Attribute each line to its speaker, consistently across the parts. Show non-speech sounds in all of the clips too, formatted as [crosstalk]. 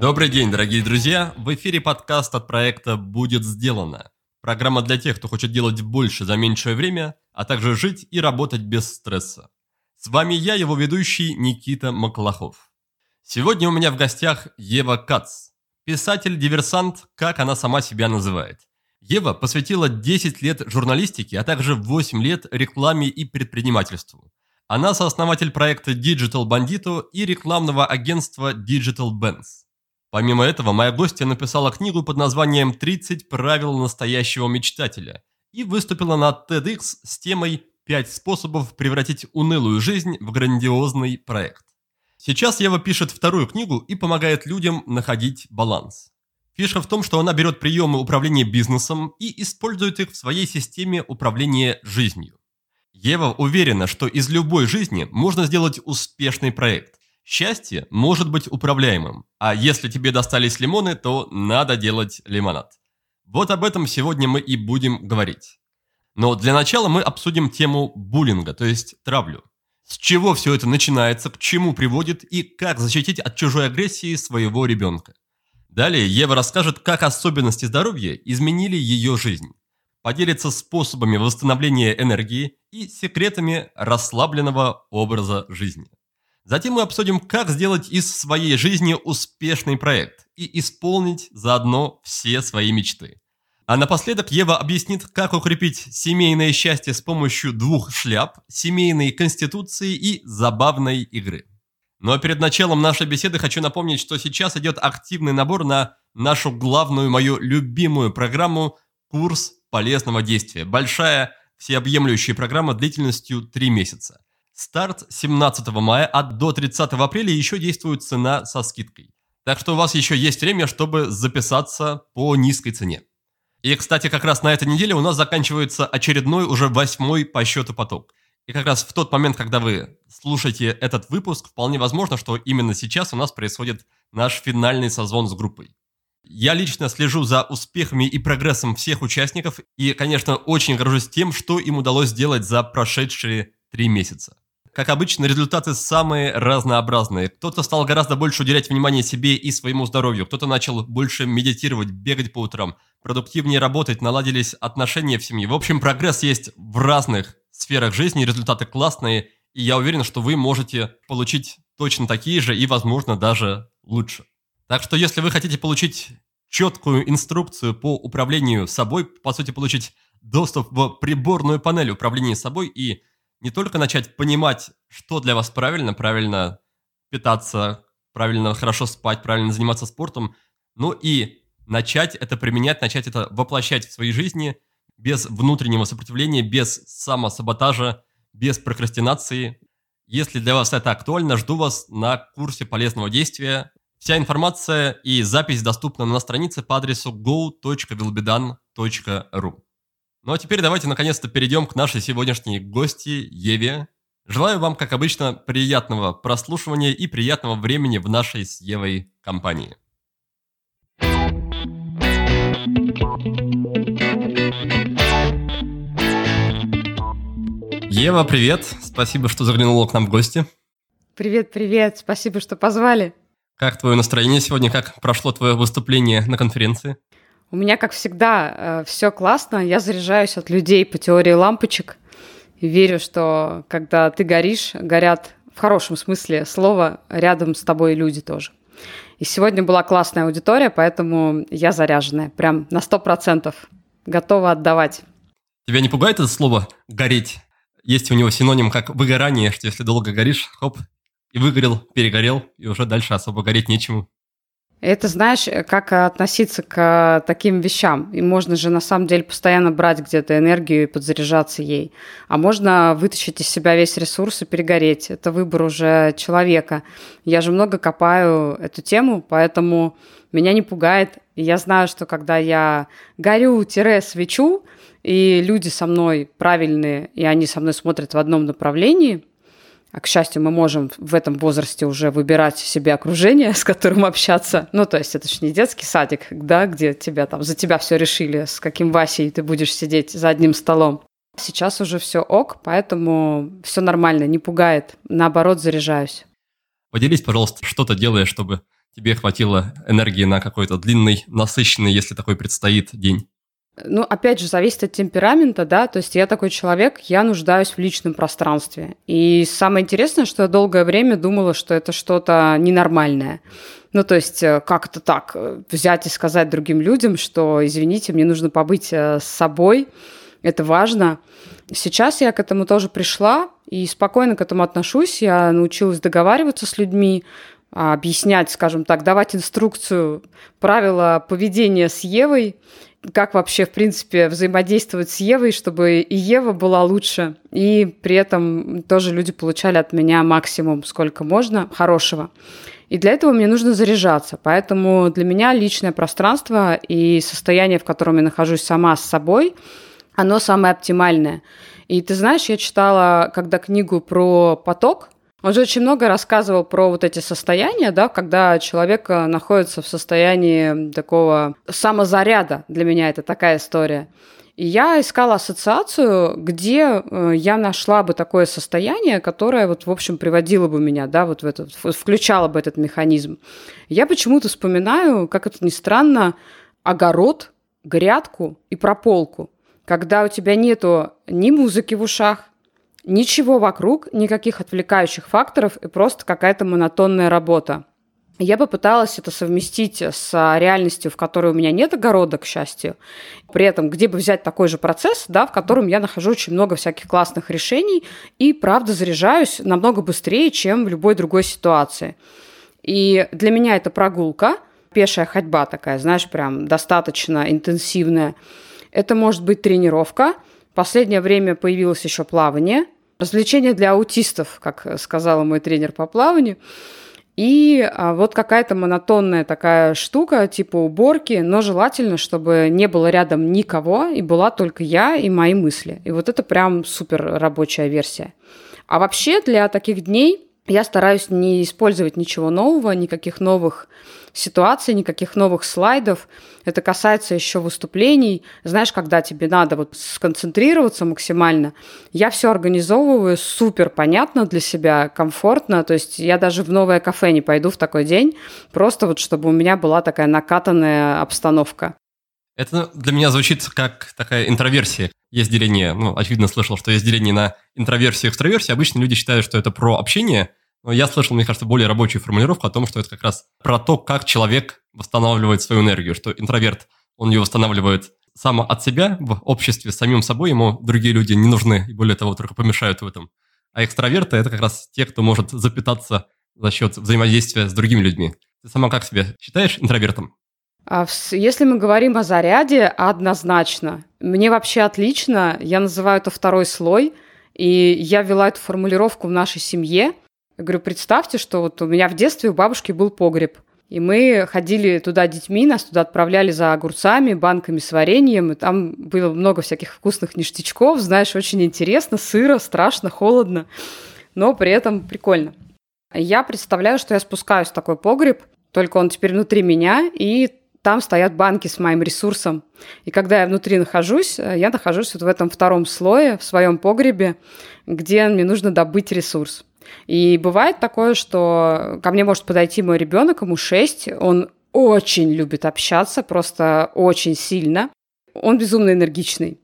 Speaker 1: Добрый день, дорогие друзья! В эфире подкаст от проекта «Будет сделано». Программа для тех, кто хочет делать больше за меньшее время, а также жить и работать без стресса. С вами я, его ведущий Никита Маклахов. Сегодня у меня в гостях Ева Кац, писатель-диверсант, как она сама себя называет. Ева посвятила 10 лет журналистике, а также 8 лет рекламе и предпринимательству. Она сооснователь проекта Digital Bandito и рекламного агентства Digital Bands. Помимо этого, моя гостья написала книгу под названием «30 правил настоящего мечтателя» и выступила на TEDx с темой «5 способов превратить унылую жизнь в грандиозный проект». Сейчас Ева пишет вторую книгу и помогает людям находить баланс. Фишка в том, что она берет приемы управления бизнесом и использует их в своей системе управления жизнью. Ева уверена, что из любой жизни можно сделать успешный проект, Счастье может быть управляемым, а если тебе достались лимоны, то надо делать лимонад. Вот об этом сегодня мы и будем говорить. Но для начала мы обсудим тему буллинга, то есть травлю. С чего все это начинается, к чему приводит и как защитить от чужой агрессии своего ребенка. Далее Ева расскажет, как особенности здоровья изменили ее жизнь. Поделится способами восстановления энергии и секретами расслабленного образа жизни. Затем мы обсудим, как сделать из своей жизни успешный проект и исполнить заодно все свои мечты. А напоследок Ева объяснит, как укрепить семейное счастье с помощью двух шляп, семейной конституции и забавной игры. Но перед началом нашей беседы хочу напомнить, что сейчас идет активный набор на нашу главную, мою любимую программу «Курс полезного действия». Большая всеобъемлющая программа длительностью 3 месяца. Старт 17 мая, а до 30 апреля еще действует цена со скидкой. Так что у вас еще есть время, чтобы записаться по низкой цене. И, кстати, как раз на этой неделе у нас заканчивается очередной, уже восьмой по счету поток. И как раз в тот момент, когда вы слушаете этот выпуск, вполне возможно, что именно сейчас у нас происходит наш финальный созвон с группой. Я лично слежу за успехами и прогрессом всех участников и, конечно, очень горжусь тем, что им удалось сделать за прошедшие три месяца. Как обычно, результаты самые разнообразные. Кто-то стал гораздо больше уделять внимание себе и своему здоровью, кто-то начал больше медитировать, бегать по утрам, продуктивнее работать, наладились отношения в семье. В общем, прогресс есть в разных сферах жизни, результаты классные, и я уверен, что вы можете получить точно такие же и, возможно, даже лучше. Так что, если вы хотите получить четкую инструкцию по управлению собой, по сути, получить доступ в приборную панель управления собой и не только начать понимать, что для вас правильно, правильно питаться, правильно хорошо спать, правильно заниматься спортом, ну и начать это применять, начать это воплощать в своей жизни без внутреннего сопротивления, без самосаботажа, без прокрастинации. Если для вас это актуально, жду вас на курсе полезного действия. Вся информация и запись доступна на странице по адресу go.vilbedan.ru. Ну а теперь давайте наконец-то перейдем к нашей сегодняшней гости Еве. Желаю вам, как обычно, приятного прослушивания и приятного времени в нашей с Евой компании. Ева, привет! Спасибо, что заглянула к нам в гости.
Speaker 2: Привет, привет! Спасибо, что позвали.
Speaker 1: Как твое настроение сегодня? Как прошло твое выступление на конференции?
Speaker 2: У меня, как всегда, э, все классно. Я заряжаюсь от людей по теории лампочек. Верю, что когда ты горишь, горят в хорошем смысле слова рядом с тобой люди тоже. И сегодня была классная аудитория, поэтому я заряженная, прям на сто процентов готова отдавать.
Speaker 1: Тебя не пугает это слово «гореть»? Есть у него синоним как выгорание, что если долго горишь, хоп, и выгорел, перегорел, и уже дальше особо гореть нечему.
Speaker 2: Это, знаешь, как относиться к таким вещам. И можно же на самом деле постоянно брать где-то энергию и подзаряжаться ей. А можно вытащить из себя весь ресурс и перегореть. Это выбор уже человека. Я же много копаю эту тему, поэтому меня не пугает. И я знаю, что когда я горю-свечу, и люди со мной правильные, и они со мной смотрят в одном направлении – а, к счастью, мы можем в этом возрасте уже выбирать себе окружение, [laughs] с которым общаться. Ну, то есть это же не детский садик, да, где тебя там за тебя все решили, с каким Васей ты будешь сидеть за одним столом. Сейчас уже все ок, поэтому все нормально, не пугает. Наоборот, заряжаюсь.
Speaker 1: Поделись, пожалуйста, что ты делаешь, чтобы тебе хватило энергии на какой-то длинный, насыщенный, если такой предстоит, день?
Speaker 2: Ну, опять же, зависит от темперамента, да, то есть я такой человек, я нуждаюсь в личном пространстве. И самое интересное, что я долгое время думала, что это что-то ненормальное. Ну, то есть, э, как это так, э, взять и сказать другим людям, что, извините, мне нужно побыть э, с собой, это важно. Сейчас я к этому тоже пришла и спокойно к этому отношусь. Я научилась договариваться с людьми, объяснять, скажем так, давать инструкцию, правила поведения с Евой, как вообще, в принципе, взаимодействовать с Евой, чтобы и Ева была лучше, и при этом тоже люди получали от меня максимум, сколько можно, хорошего. И для этого мне нужно заряжаться. Поэтому для меня личное пространство и состояние, в котором я нахожусь сама с собой, оно самое оптимальное. И ты знаешь, я читала, когда книгу про поток, он же очень много рассказывал про вот эти состояния, да, когда человек э, находится в состоянии такого самозаряда. Для меня это такая история. И я искала ассоциацию, где э, я нашла бы такое состояние, которое вот, в общем, приводило бы меня, да, вот в этот, включало бы этот механизм. Я почему-то вспоминаю, как это ни странно, огород, грядку и прополку. Когда у тебя нету ни музыки в ушах, Ничего вокруг, никаких отвлекающих факторов и просто какая-то монотонная работа. Я попыталась это совместить с реальностью, в которой у меня нет огорода, к счастью. При этом, где бы взять такой же процесс, да, в котором я нахожу очень много всяких классных решений и, правда, заряжаюсь намного быстрее, чем в любой другой ситуации. И для меня это прогулка, пешая ходьба такая, знаешь, прям достаточно интенсивная. Это может быть тренировка – последнее время появилось еще плавание. Развлечение для аутистов, как сказала мой тренер по плаванию. И а, вот какая-то монотонная такая штука, типа уборки, но желательно, чтобы не было рядом никого, и была только я и мои мысли. И вот это прям супер рабочая версия. А вообще для таких дней я стараюсь не использовать ничего нового, никаких новых ситуаций, никаких новых слайдов. Это касается еще выступлений. Знаешь, когда тебе надо вот сконцентрироваться максимально, я все организовываю супер понятно для себя, комфортно. То есть я даже в новое кафе не пойду в такой день, просто вот чтобы у меня была такая накатанная обстановка.
Speaker 1: Это для меня звучит как такая интроверсия. Есть деление, ну, очевидно, слышал, что есть деление на интроверсию и экстраверсию. Обычно люди считают, что это про общение – но я слышал, мне кажется, более рабочую формулировку о том, что это как раз про то, как человек восстанавливает свою энергию, что интроверт, он ее восстанавливает само от себя в обществе с самим собой, ему другие люди не нужны, и более того, только помешают в этом. А экстраверты – это как раз те, кто может запитаться за счет взаимодействия с другими людьми. Ты сама как себя считаешь интровертом?
Speaker 2: А если мы говорим о заряде, однозначно. Мне вообще отлично, я называю это второй слой, и я ввела эту формулировку в нашей семье – я говорю, представьте, что вот у меня в детстве у бабушки был погреб. И мы ходили туда детьми, нас туда отправляли за огурцами, банками с вареньем, и там было много всяких вкусных ништячков, знаешь, очень интересно, сыро, страшно, холодно, но при этом прикольно. Я представляю, что я спускаюсь в такой погреб, только он теперь внутри меня, и там стоят банки с моим ресурсом. И когда я внутри нахожусь, я нахожусь вот в этом втором слое, в своем погребе, где мне нужно добыть ресурс. И бывает такое, что ко мне может подойти мой ребенок, ему 6, он очень любит общаться, просто очень сильно. Он безумно энергичный.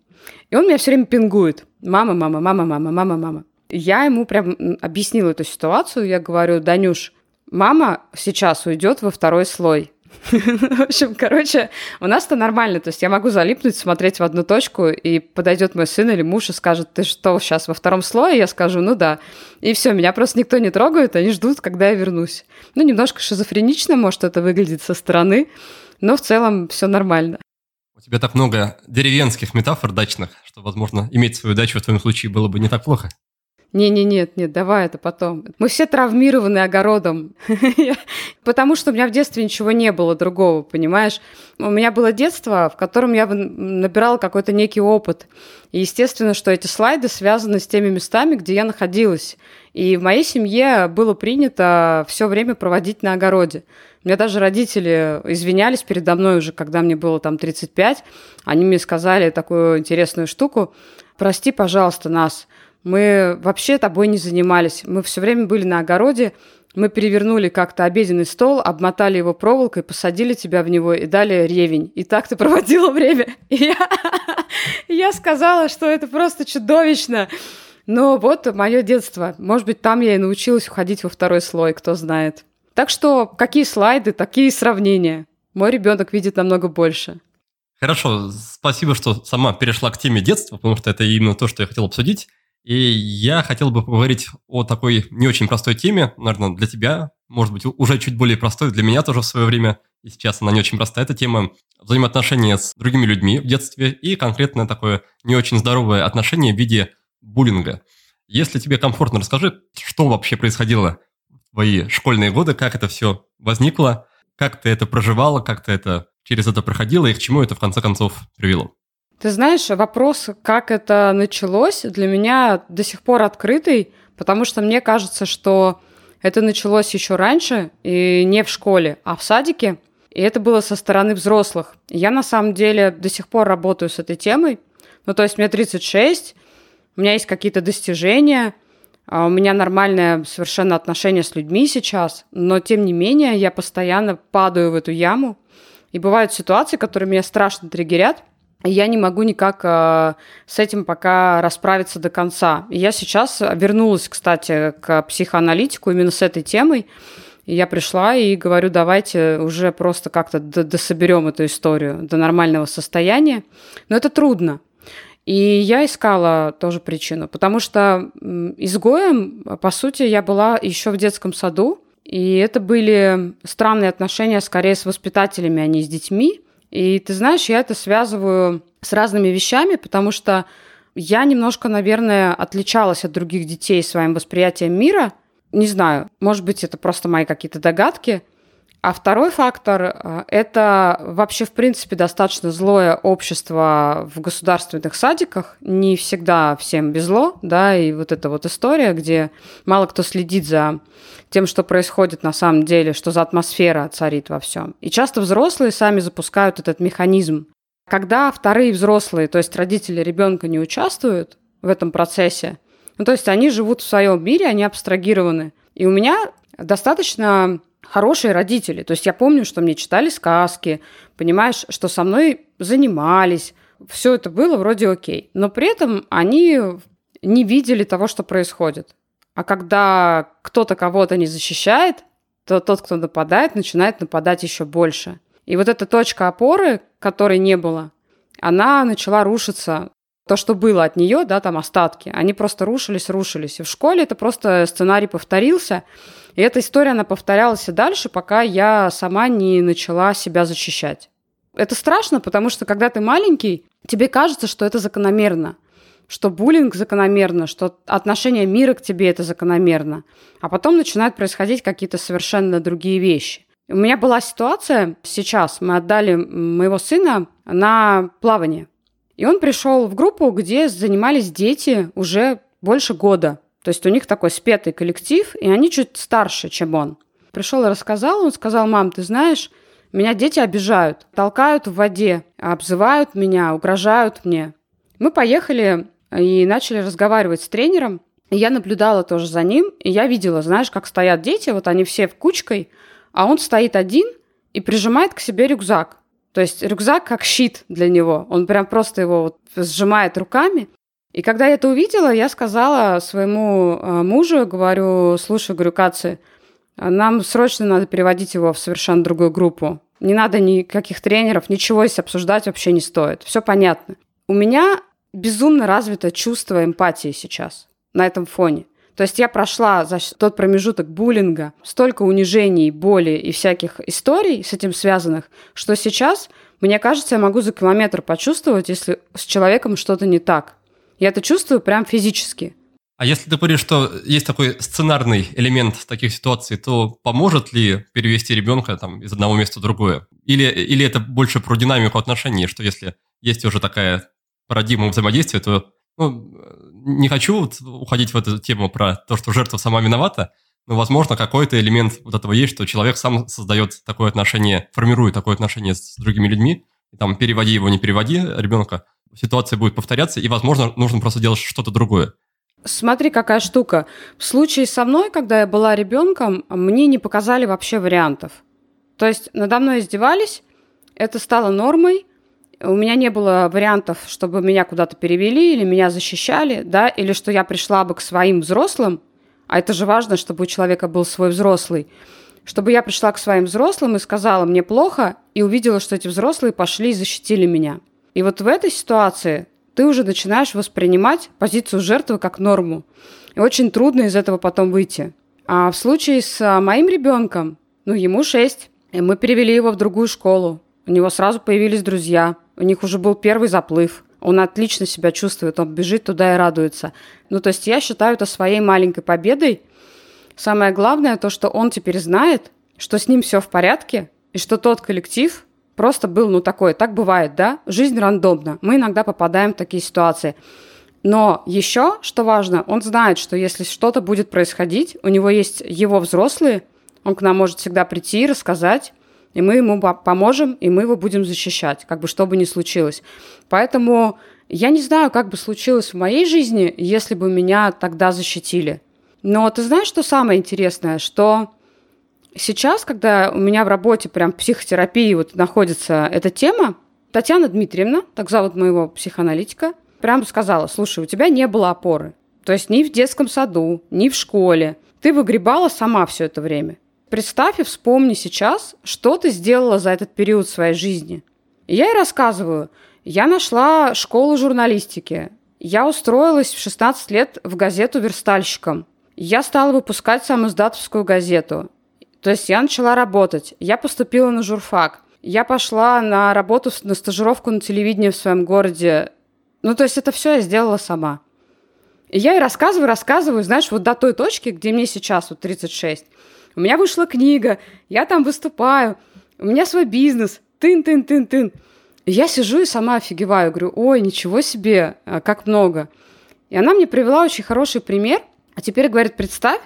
Speaker 2: И он меня все время пингует. Мама, мама, мама, мама, мама, мама. Я ему прям объяснила эту ситуацию. Я говорю, Данюш, мама сейчас уйдет во второй слой. В общем, короче, у нас это нормально. То есть я могу залипнуть, смотреть в одну точку, и подойдет мой сын или муж и скажет, ты что, сейчас во втором слое? Я скажу, ну да. И все, меня просто никто не трогает, они ждут, когда я вернусь. Ну, немножко шизофренично, может, это выглядит со стороны, но в целом все нормально.
Speaker 1: У тебя так много деревенских метафор дачных, что, возможно, иметь свою дачу в твоем случае было бы не так плохо.
Speaker 2: Не-не, нет, нет, давай это потом. Мы все травмированы огородом, [laughs] потому что у меня в детстве ничего не было другого, понимаешь? У меня было детство, в котором я набирала какой-то некий опыт. И естественно, что эти слайды связаны с теми местами, где я находилась. И в моей семье было принято все время проводить на огороде. У меня даже родители извинялись передо мной уже, когда мне было там 35. Они мне сказали такую интересную штуку. «Прости, пожалуйста, нас. Мы вообще тобой не занимались. Мы все время были на огороде. Мы перевернули как-то обеденный стол, обмотали его проволокой, посадили тебя в него и дали ревень. И так ты [laughs] проводила время. И я, [laughs] я сказала, что это просто чудовищно. Но вот мое детство. Может быть, там я и научилась уходить во второй слой, кто знает. Так что какие слайды, такие сравнения. Мой ребенок видит намного больше.
Speaker 1: Хорошо, спасибо, что сама перешла к теме детства, потому что это именно то, что я хотел обсудить. И я хотел бы поговорить о такой не очень простой теме, наверное, для тебя, может быть, уже чуть более простой, для меня тоже в свое время, и сейчас она не очень простая, эта тема взаимоотношения с другими людьми в детстве и конкретно такое не очень здоровое отношение в виде буллинга. Если тебе комфортно, расскажи, что вообще происходило в твои школьные годы, как это все возникло, как ты это проживала, как ты это через это проходила и к чему это в конце концов привело.
Speaker 2: Ты знаешь, вопрос, как это началось, для меня до сих пор открытый, потому что мне кажется, что это началось еще раньше, и не в школе, а в садике. И это было со стороны взрослых. Я на самом деле до сих пор работаю с этой темой. Ну, то есть мне 36, у меня есть какие-то достижения, а у меня нормальное совершенно отношение с людьми сейчас, но тем не менее я постоянно падаю в эту яму. И бывают ситуации, которые меня страшно триггерят, я не могу никак э, с этим пока расправиться до конца. я сейчас вернулась, кстати, к психоаналитику именно с этой темой. Я пришла и говорю, давайте уже просто как-то дособерем эту историю до нормального состояния. Но это трудно. И я искала тоже причину, потому что изгоем, по сути, я была еще в детском саду, и это были странные отношения скорее с воспитателями, а не с детьми. И ты знаешь, я это связываю с разными вещами, потому что я немножко, наверное, отличалась от других детей своим восприятием мира. Не знаю, может быть, это просто мои какие-то догадки – а второй фактор э, – это вообще, в принципе, достаточно злое общество в государственных садиках. Не всегда всем безло, да, и вот эта вот история, где мало кто следит за тем, что происходит на самом деле, что за атмосфера царит во всем. И часто взрослые сами запускают этот механизм. Когда вторые взрослые, то есть родители ребенка не участвуют в этом процессе, ну, то есть они живут в своем мире, они абстрагированы. И у меня достаточно хорошие родители. То есть я помню, что мне читали сказки, понимаешь, что со мной занимались. Все это было вроде окей. Но при этом они не видели того, что происходит. А когда кто-то кого-то не защищает, то тот, кто нападает, начинает нападать еще больше. И вот эта точка опоры, которой не было, она начала рушиться. То, что было от нее, да, там остатки, они просто рушились, рушились. И в школе это просто сценарий повторился. И эта история, она повторялась и дальше, пока я сама не начала себя защищать. Это страшно, потому что когда ты маленький, тебе кажется, что это закономерно, что буллинг закономерно, что отношение мира к тебе это закономерно. А потом начинают происходить какие-то совершенно другие вещи. У меня была ситуация сейчас, мы отдали моего сына на плавание. И он пришел в группу, где занимались дети уже больше года. То есть у них такой спетый коллектив, и они чуть старше, чем он. Пришел и рассказал, он сказал, мам, ты знаешь, меня дети обижают, толкают в воде, обзывают меня, угрожают мне. Мы поехали и начали разговаривать с тренером. И я наблюдала тоже за ним, и я видела, знаешь, как стоят дети, вот они все в кучкой, а он стоит один и прижимает к себе рюкзак. То есть рюкзак как щит для него. Он прям просто его вот сжимает руками. И когда я это увидела, я сказала своему э, мужу, говорю, слушай, говорю, Каци, нам срочно надо переводить его в совершенно другую группу. Не надо никаких тренеров, ничего здесь обсуждать вообще не стоит. Все понятно. У меня безумно развито чувство эмпатии сейчас на этом фоне. То есть я прошла за тот промежуток буллинга столько унижений, боли и всяких историй с этим связанных, что сейчас, мне кажется, я могу за километр почувствовать, если с человеком что-то не так. Я это чувствую прям физически.
Speaker 1: А если ты говоришь, что есть такой сценарный элемент таких ситуаций, то поможет ли перевести ребенка там, из одного места в другое? Или, или это больше про динамику отношений, что если есть уже такая парадигма взаимодействия, то ну, не хочу уходить в эту тему про то, что жертва сама виновата, но, возможно, какой-то элемент вот этого есть, что человек сам создает такое отношение, формирует такое отношение с другими людьми, и там переводи его, не переводи ребенка, ситуация будет повторяться, и, возможно, нужно просто делать что-то другое.
Speaker 2: Смотри, какая штука. В случае со мной, когда я была ребенком, мне не показали вообще вариантов. То есть надо мной издевались, это стало нормой, у меня не было вариантов, чтобы меня куда-то перевели или меня защищали, да, или что я пришла бы к своим взрослым, а это же важно, чтобы у человека был свой взрослый, чтобы я пришла к своим взрослым и сказала, мне плохо, и увидела, что эти взрослые пошли и защитили меня. И вот в этой ситуации ты уже начинаешь воспринимать позицию жертвы как норму. И очень трудно из этого потом выйти. А в случае с а, моим ребенком, ну, ему 6, и мы перевели его в другую школу. У него сразу появились друзья. У них уже был первый заплыв. Он отлично себя чувствует, он бежит туда и радуется. Ну, то есть я считаю это своей маленькой победой. Самое главное то, что он теперь знает, что с ним все в порядке, и что тот коллектив, просто был, ну, такой, так бывает, да, жизнь рандомна, мы иногда попадаем в такие ситуации. Но еще, что важно, он знает, что если что-то будет происходить, у него есть его взрослые, он к нам может всегда прийти и рассказать, и мы ему поможем, и мы его будем защищать, как бы что бы ни случилось. Поэтому я не знаю, как бы случилось в моей жизни, если бы меня тогда защитили. Но ты знаешь, что самое интересное, что Сейчас, когда у меня в работе прям психотерапии вот находится эта тема, Татьяна Дмитриевна, так зовут моего психоаналитика, прям сказала, слушай, у тебя не было опоры. То есть ни в детском саду, ни в школе. Ты выгребала сама все это время. Представь и вспомни сейчас, что ты сделала за этот период своей жизни. И я ей рассказываю. Я нашла школу журналистики. Я устроилась в 16 лет в газету верстальщиком. Я стала выпускать самоиздатовскую газету. То есть я начала работать. Я поступила на журфак. Я пошла на работу, на стажировку на телевидении в своем городе. Ну, то есть это все я сделала сама. И я и рассказываю, рассказываю, знаешь, вот до той точки, где мне сейчас, вот 36. У меня вышла книга, я там выступаю, у меня свой бизнес, тын-тын-тын-тын. Я сижу и сама офигеваю, говорю, ой, ничего себе, а как много. И она мне привела очень хороший пример, а теперь говорит, представь,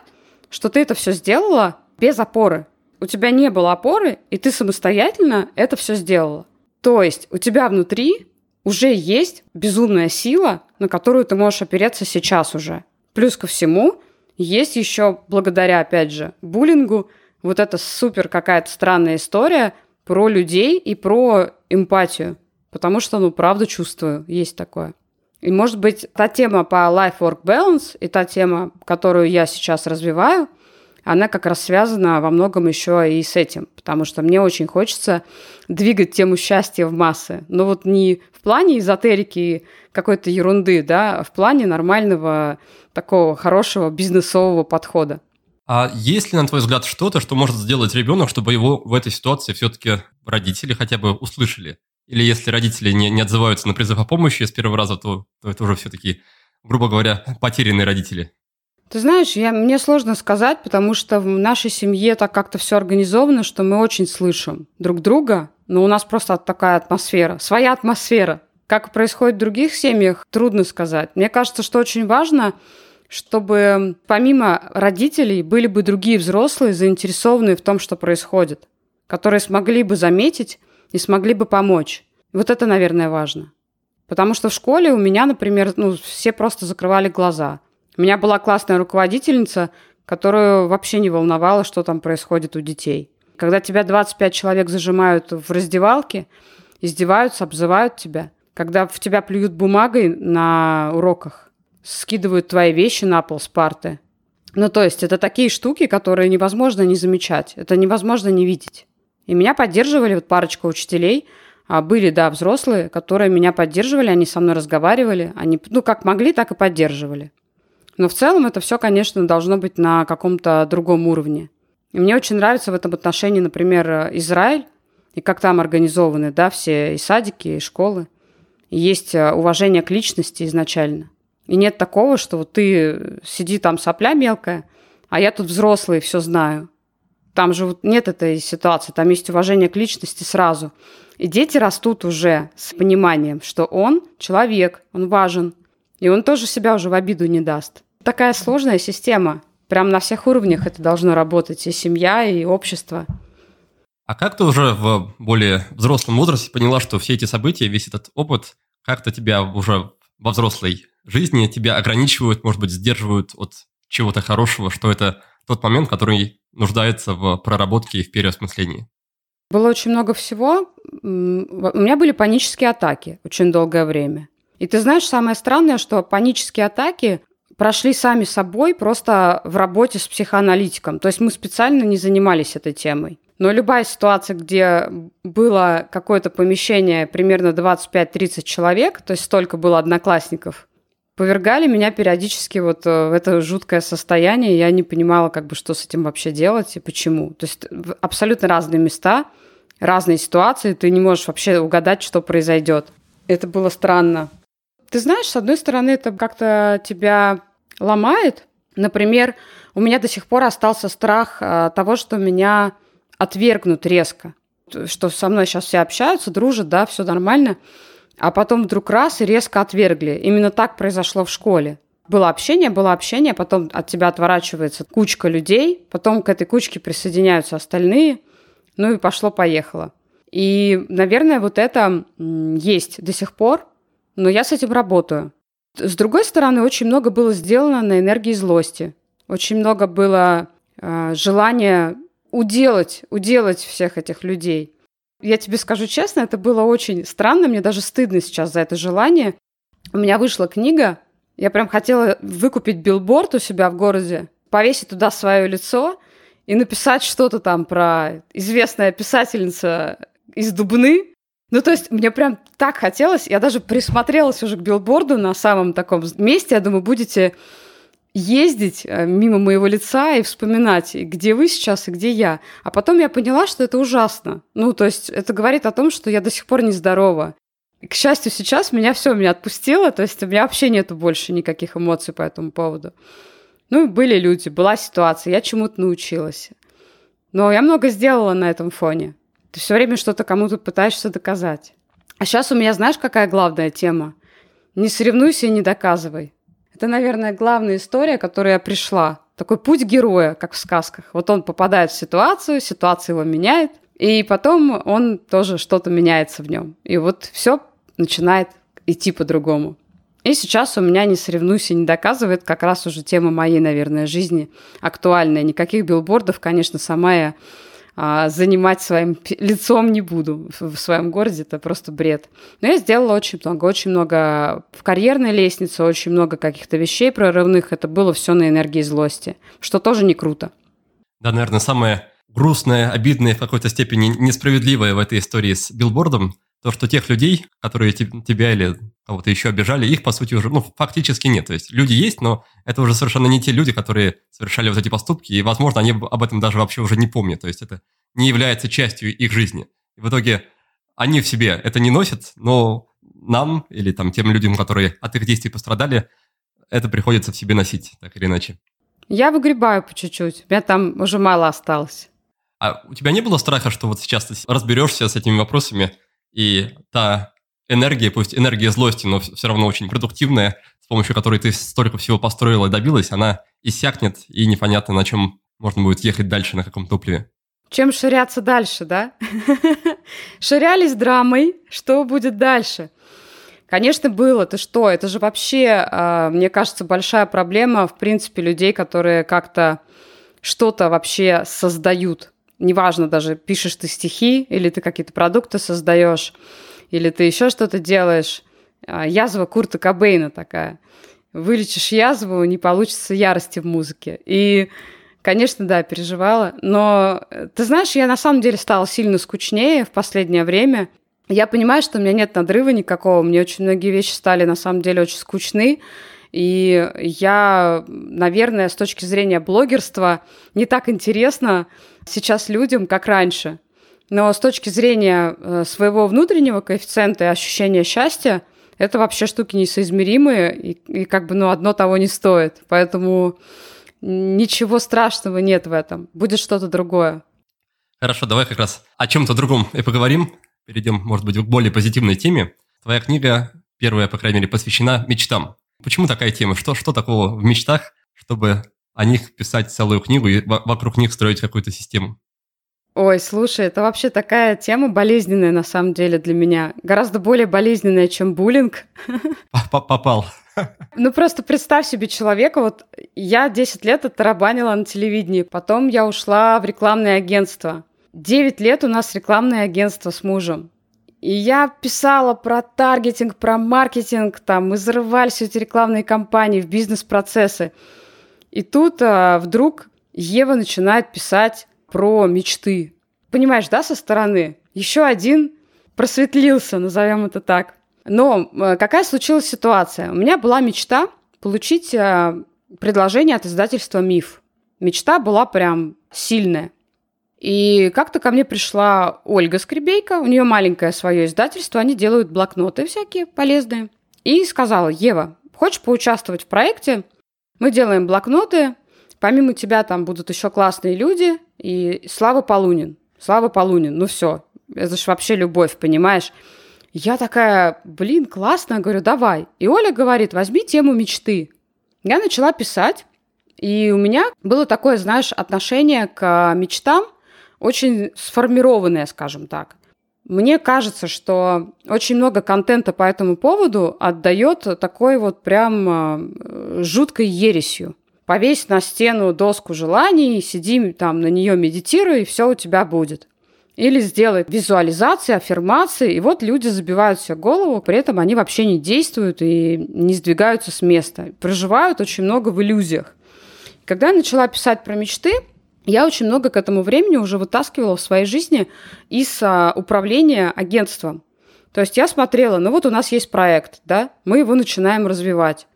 Speaker 2: что ты это все сделала без опоры. У тебя не было опоры, и ты самостоятельно это все сделала. То есть у тебя внутри уже есть безумная сила, на которую ты можешь опереться сейчас уже. Плюс ко всему, есть еще, благодаря, опять же, буллингу, вот эта супер какая-то странная история про людей и про эмпатию. Потому что, ну, правда чувствую, есть такое. И, может быть, та тема по life-work balance и та тема, которую я сейчас развиваю – она как раз связана во многом еще и с этим, потому что мне очень хочется двигать тему счастья в массы. Но вот не в плане эзотерики какой-то ерунды, да, а в плане нормального такого хорошего бизнесового подхода.
Speaker 1: А есть ли, на твой взгляд, что-то, что может сделать ребенок, чтобы его в этой ситуации все-таки родители хотя бы услышали? Или если родители не, не отзываются на призыв о помощи с первого раза, то, то это уже все-таки, грубо говоря, потерянные родители?
Speaker 2: Ты знаешь, я, мне сложно сказать, потому что в нашей семье так как-то все организовано, что мы очень слышим друг друга, но у нас просто такая атмосфера, своя атмосфера. Как происходит в других семьях, трудно сказать. Мне кажется, что очень важно, чтобы помимо родителей были бы другие взрослые, заинтересованные в том, что происходит, которые смогли бы заметить и смогли бы помочь. Вот это, наверное, важно. Потому что в школе у меня, например, ну, все просто закрывали глаза – у меня была классная руководительница, которую вообще не волновало, что там происходит у детей. Когда тебя 25 человек зажимают в раздевалке, издеваются, обзывают тебя, когда в тебя плюют бумагой на уроках, скидывают твои вещи на пол с парты. Ну, то есть это такие штуки, которые невозможно не замечать, это невозможно не видеть. И меня поддерживали вот парочка учителей, а были, да, взрослые, которые меня поддерживали, они со мной разговаривали, они, ну, как могли, так и поддерживали. Но в целом это все, конечно, должно быть на каком-то другом уровне. И мне очень нравится в этом отношении, например, Израиль, и как там организованы, да, все и садики, и школы. И есть э, уважение к личности изначально. И нет такого, что вот ты сиди там сопля мелкая, а я тут взрослый, все знаю. Там же вот нет этой ситуации, там есть уважение к личности сразу. И дети растут уже с пониманием, что он человек, он важен, и он тоже себя уже в обиду не даст. Такая сложная система. Прям на всех уровнях это должно работать, и семья, и общество.
Speaker 1: А как ты уже в более взрослом возрасте поняла, что все эти события, весь этот опыт как-то тебя уже во взрослой жизни тебя ограничивают, может быть, сдерживают от чего-то хорошего, что это тот момент, который нуждается в проработке и в переосмыслении?
Speaker 2: Было очень много всего. У меня были панические атаки очень долгое время. И ты знаешь, самое странное, что панические атаки прошли сами собой просто в работе с психоаналитиком. То есть мы специально не занимались этой темой. Но любая ситуация, где было какое-то помещение примерно 25-30 человек, то есть столько было одноклассников, повергали меня периодически вот э, в это жуткое состояние. Я не понимала, как бы, что с этим вообще делать и почему. То есть абсолютно разные места, разные ситуации. Ты не можешь вообще угадать, что произойдет. Это было странно. Ты знаешь, с одной стороны, это как-то тебя ломает. Например, у меня до сих пор остался страх э, того, что меня отвергнут резко. Что со мной сейчас все общаются, дружат, да, все нормально. А потом вдруг раз и резко отвергли. Именно так произошло в школе. Было общение, было общение, потом от тебя отворачивается кучка людей, потом к этой кучке присоединяются остальные, ну и пошло-поехало. И, наверное, вот это есть до сих пор, но я с этим работаю. С другой стороны, очень много было сделано на энергии злости. Очень много было э, желания уделать, уделать всех этих людей. Я тебе скажу честно, это было очень странно, мне даже стыдно сейчас за это желание. У меня вышла книга, я прям хотела выкупить билборд у себя в городе, повесить туда свое лицо и написать что-то там про известная писательница из Дубны. Ну, то есть мне прям так хотелось, я даже присмотрелась уже к билборду на самом таком месте, я думаю, будете ездить э, мимо моего лица и вспоминать, где вы сейчас и где я. А потом я поняла, что это ужасно. Ну, то есть это говорит о том, что я до сих пор нездорова. И, к счастью, сейчас меня все меня отпустило, то есть у меня вообще нету больше никаких эмоций по этому поводу. Ну, были люди, была ситуация, я чему-то научилась. Но я много сделала на этом фоне. Ты все время что-то кому-то пытаешься доказать. А сейчас у меня, знаешь, какая главная тема? Не соревнуйся и не доказывай. Это, наверное, главная история, которая пришла. Такой путь героя, как в сказках. Вот он попадает в ситуацию, ситуация его меняет, и потом он тоже что-то меняется в нем. И вот все начинает идти по-другому. И сейчас у меня «Не соревнуйся, не доказывает» как раз уже тема моей, наверное, жизни актуальная. Никаких билбордов, конечно, сама я а, занимать своим лицом не буду в своем городе, это просто бред. Но я сделала очень много, очень много в карьерной лестнице, очень много каких-то вещей прорывных, это было все на энергии злости, что тоже не круто.
Speaker 1: Да, наверное, самое грустное, обидное, в какой-то степени несправедливое в этой истории с билбордом, то, что тех людей, которые тебя или кого-то еще обижали, их, по сути, уже, ну, фактически нет. То есть люди есть, но это уже совершенно не те люди, которые совершали вот эти поступки, и, возможно, они об этом даже вообще уже не помнят. То есть это не является частью их жизни. И в итоге они в себе это не носят, но нам или там тем людям, которые от их действий пострадали, это приходится в себе носить, так или иначе.
Speaker 2: Я выгребаю по чуть-чуть. У меня там уже мало осталось.
Speaker 1: А у тебя не было страха, что вот сейчас ты разберешься с этими вопросами, и та энергия, пусть энергия злости, но все равно очень продуктивная, с помощью которой ты столько всего построила и добилась, она иссякнет, и непонятно, на чем можно будет ехать дальше, на каком топливе.
Speaker 2: Чем ширяться дальше, да? [laughs] Ширялись драмой, что будет дальше? Конечно, было. Ты что? Это же вообще, а, мне кажется, большая проблема, в принципе, людей, которые как-то что-то вообще создают неважно даже, пишешь ты стихи, или ты какие-то продукты создаешь, или ты еще что-то делаешь. А, язва Курта Кобейна такая. Вылечишь язву, не получится ярости в музыке. И, конечно, да, переживала. Но, э, ты знаешь, я на самом деле стала сильно скучнее в последнее время. Я понимаю, что у меня нет надрыва никакого. Мне очень многие вещи стали на самом деле очень скучны. И я, наверное, с точки зрения блогерства не так интересно сейчас людям, как раньше. Но с точки зрения э, своего внутреннего коэффициента и ощущения счастья, это вообще штуки несоизмеримые, и, и как бы, ну, одно того не стоит. Поэтому ничего страшного нет в этом. Будет что-то другое.
Speaker 1: Хорошо, давай как раз о чем-то другом и поговорим. Перейдем, может быть, к более позитивной теме. Твоя книга, первая, по крайней мере, посвящена мечтам. Почему такая тема? Что, что такого в мечтах, чтобы о них писать целую книгу и вокруг них строить какую-то систему?
Speaker 2: Ой, слушай, это вообще такая тема болезненная на самом деле для меня. Гораздо более болезненная, чем буллинг. [laughs]
Speaker 1: Попал. [laughs]
Speaker 2: Ну просто представь себе человека, вот я 10 лет оттарабанила на телевидении, потом я ушла в рекламное агентство. 9 лет у нас рекламное агентство с мужем. И я писала про таргетинг, про маркетинг, там, мы зарывались в эти рекламные кампании, в бизнес-процессы. И тут а, вдруг Ева начинает писать про мечты. Понимаешь, да, со стороны? Еще один просветлился, назовем это так. Но э, какая случилась ситуация? У меня была мечта получить э, предложение от издательства «Миф». Мечта была прям сильная. И как-то ко мне пришла Ольга Скребейка, у нее маленькое свое издательство, они делают блокноты всякие полезные. И сказала, Ева, хочешь поучаствовать в проекте? Мы делаем блокноты, помимо тебя там будут еще классные люди, и Слава Полунин. Слава Полунин, ну все, это же вообще любовь, понимаешь? Я такая, блин, классно, говорю, давай. И Оля говорит, возьми тему мечты. Я начала писать, и у меня было такое, знаешь, отношение к мечтам, очень сформированное, скажем так. Мне кажется, что очень много контента по этому поводу отдает такой вот прям э, жуткой ересью повесь на стену доску желаний, сиди там на нее медитируй, и все у тебя будет. Или сделай визуализации, аффирмации, и вот люди забивают себе голову, при этом они вообще не действуют и не сдвигаются с места. Проживают очень много в иллюзиях. Когда я начала писать про мечты, я очень много к этому времени уже вытаскивала в своей жизни из а, управления агентством. То есть я смотрела, ну вот у нас есть проект, да, мы его начинаем развивать.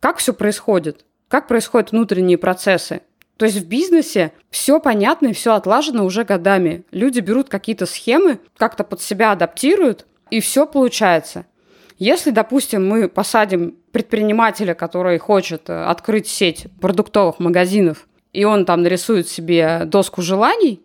Speaker 2: Как все происходит? Как происходят внутренние процессы. То есть в бизнесе все понятно и все отлажено уже годами. Люди берут какие-то схемы, как-то под себя адаптируют, и все получается. Если, допустим, мы посадим предпринимателя, который хочет э, открыть сеть продуктовых магазинов, и он там нарисует себе доску желаний,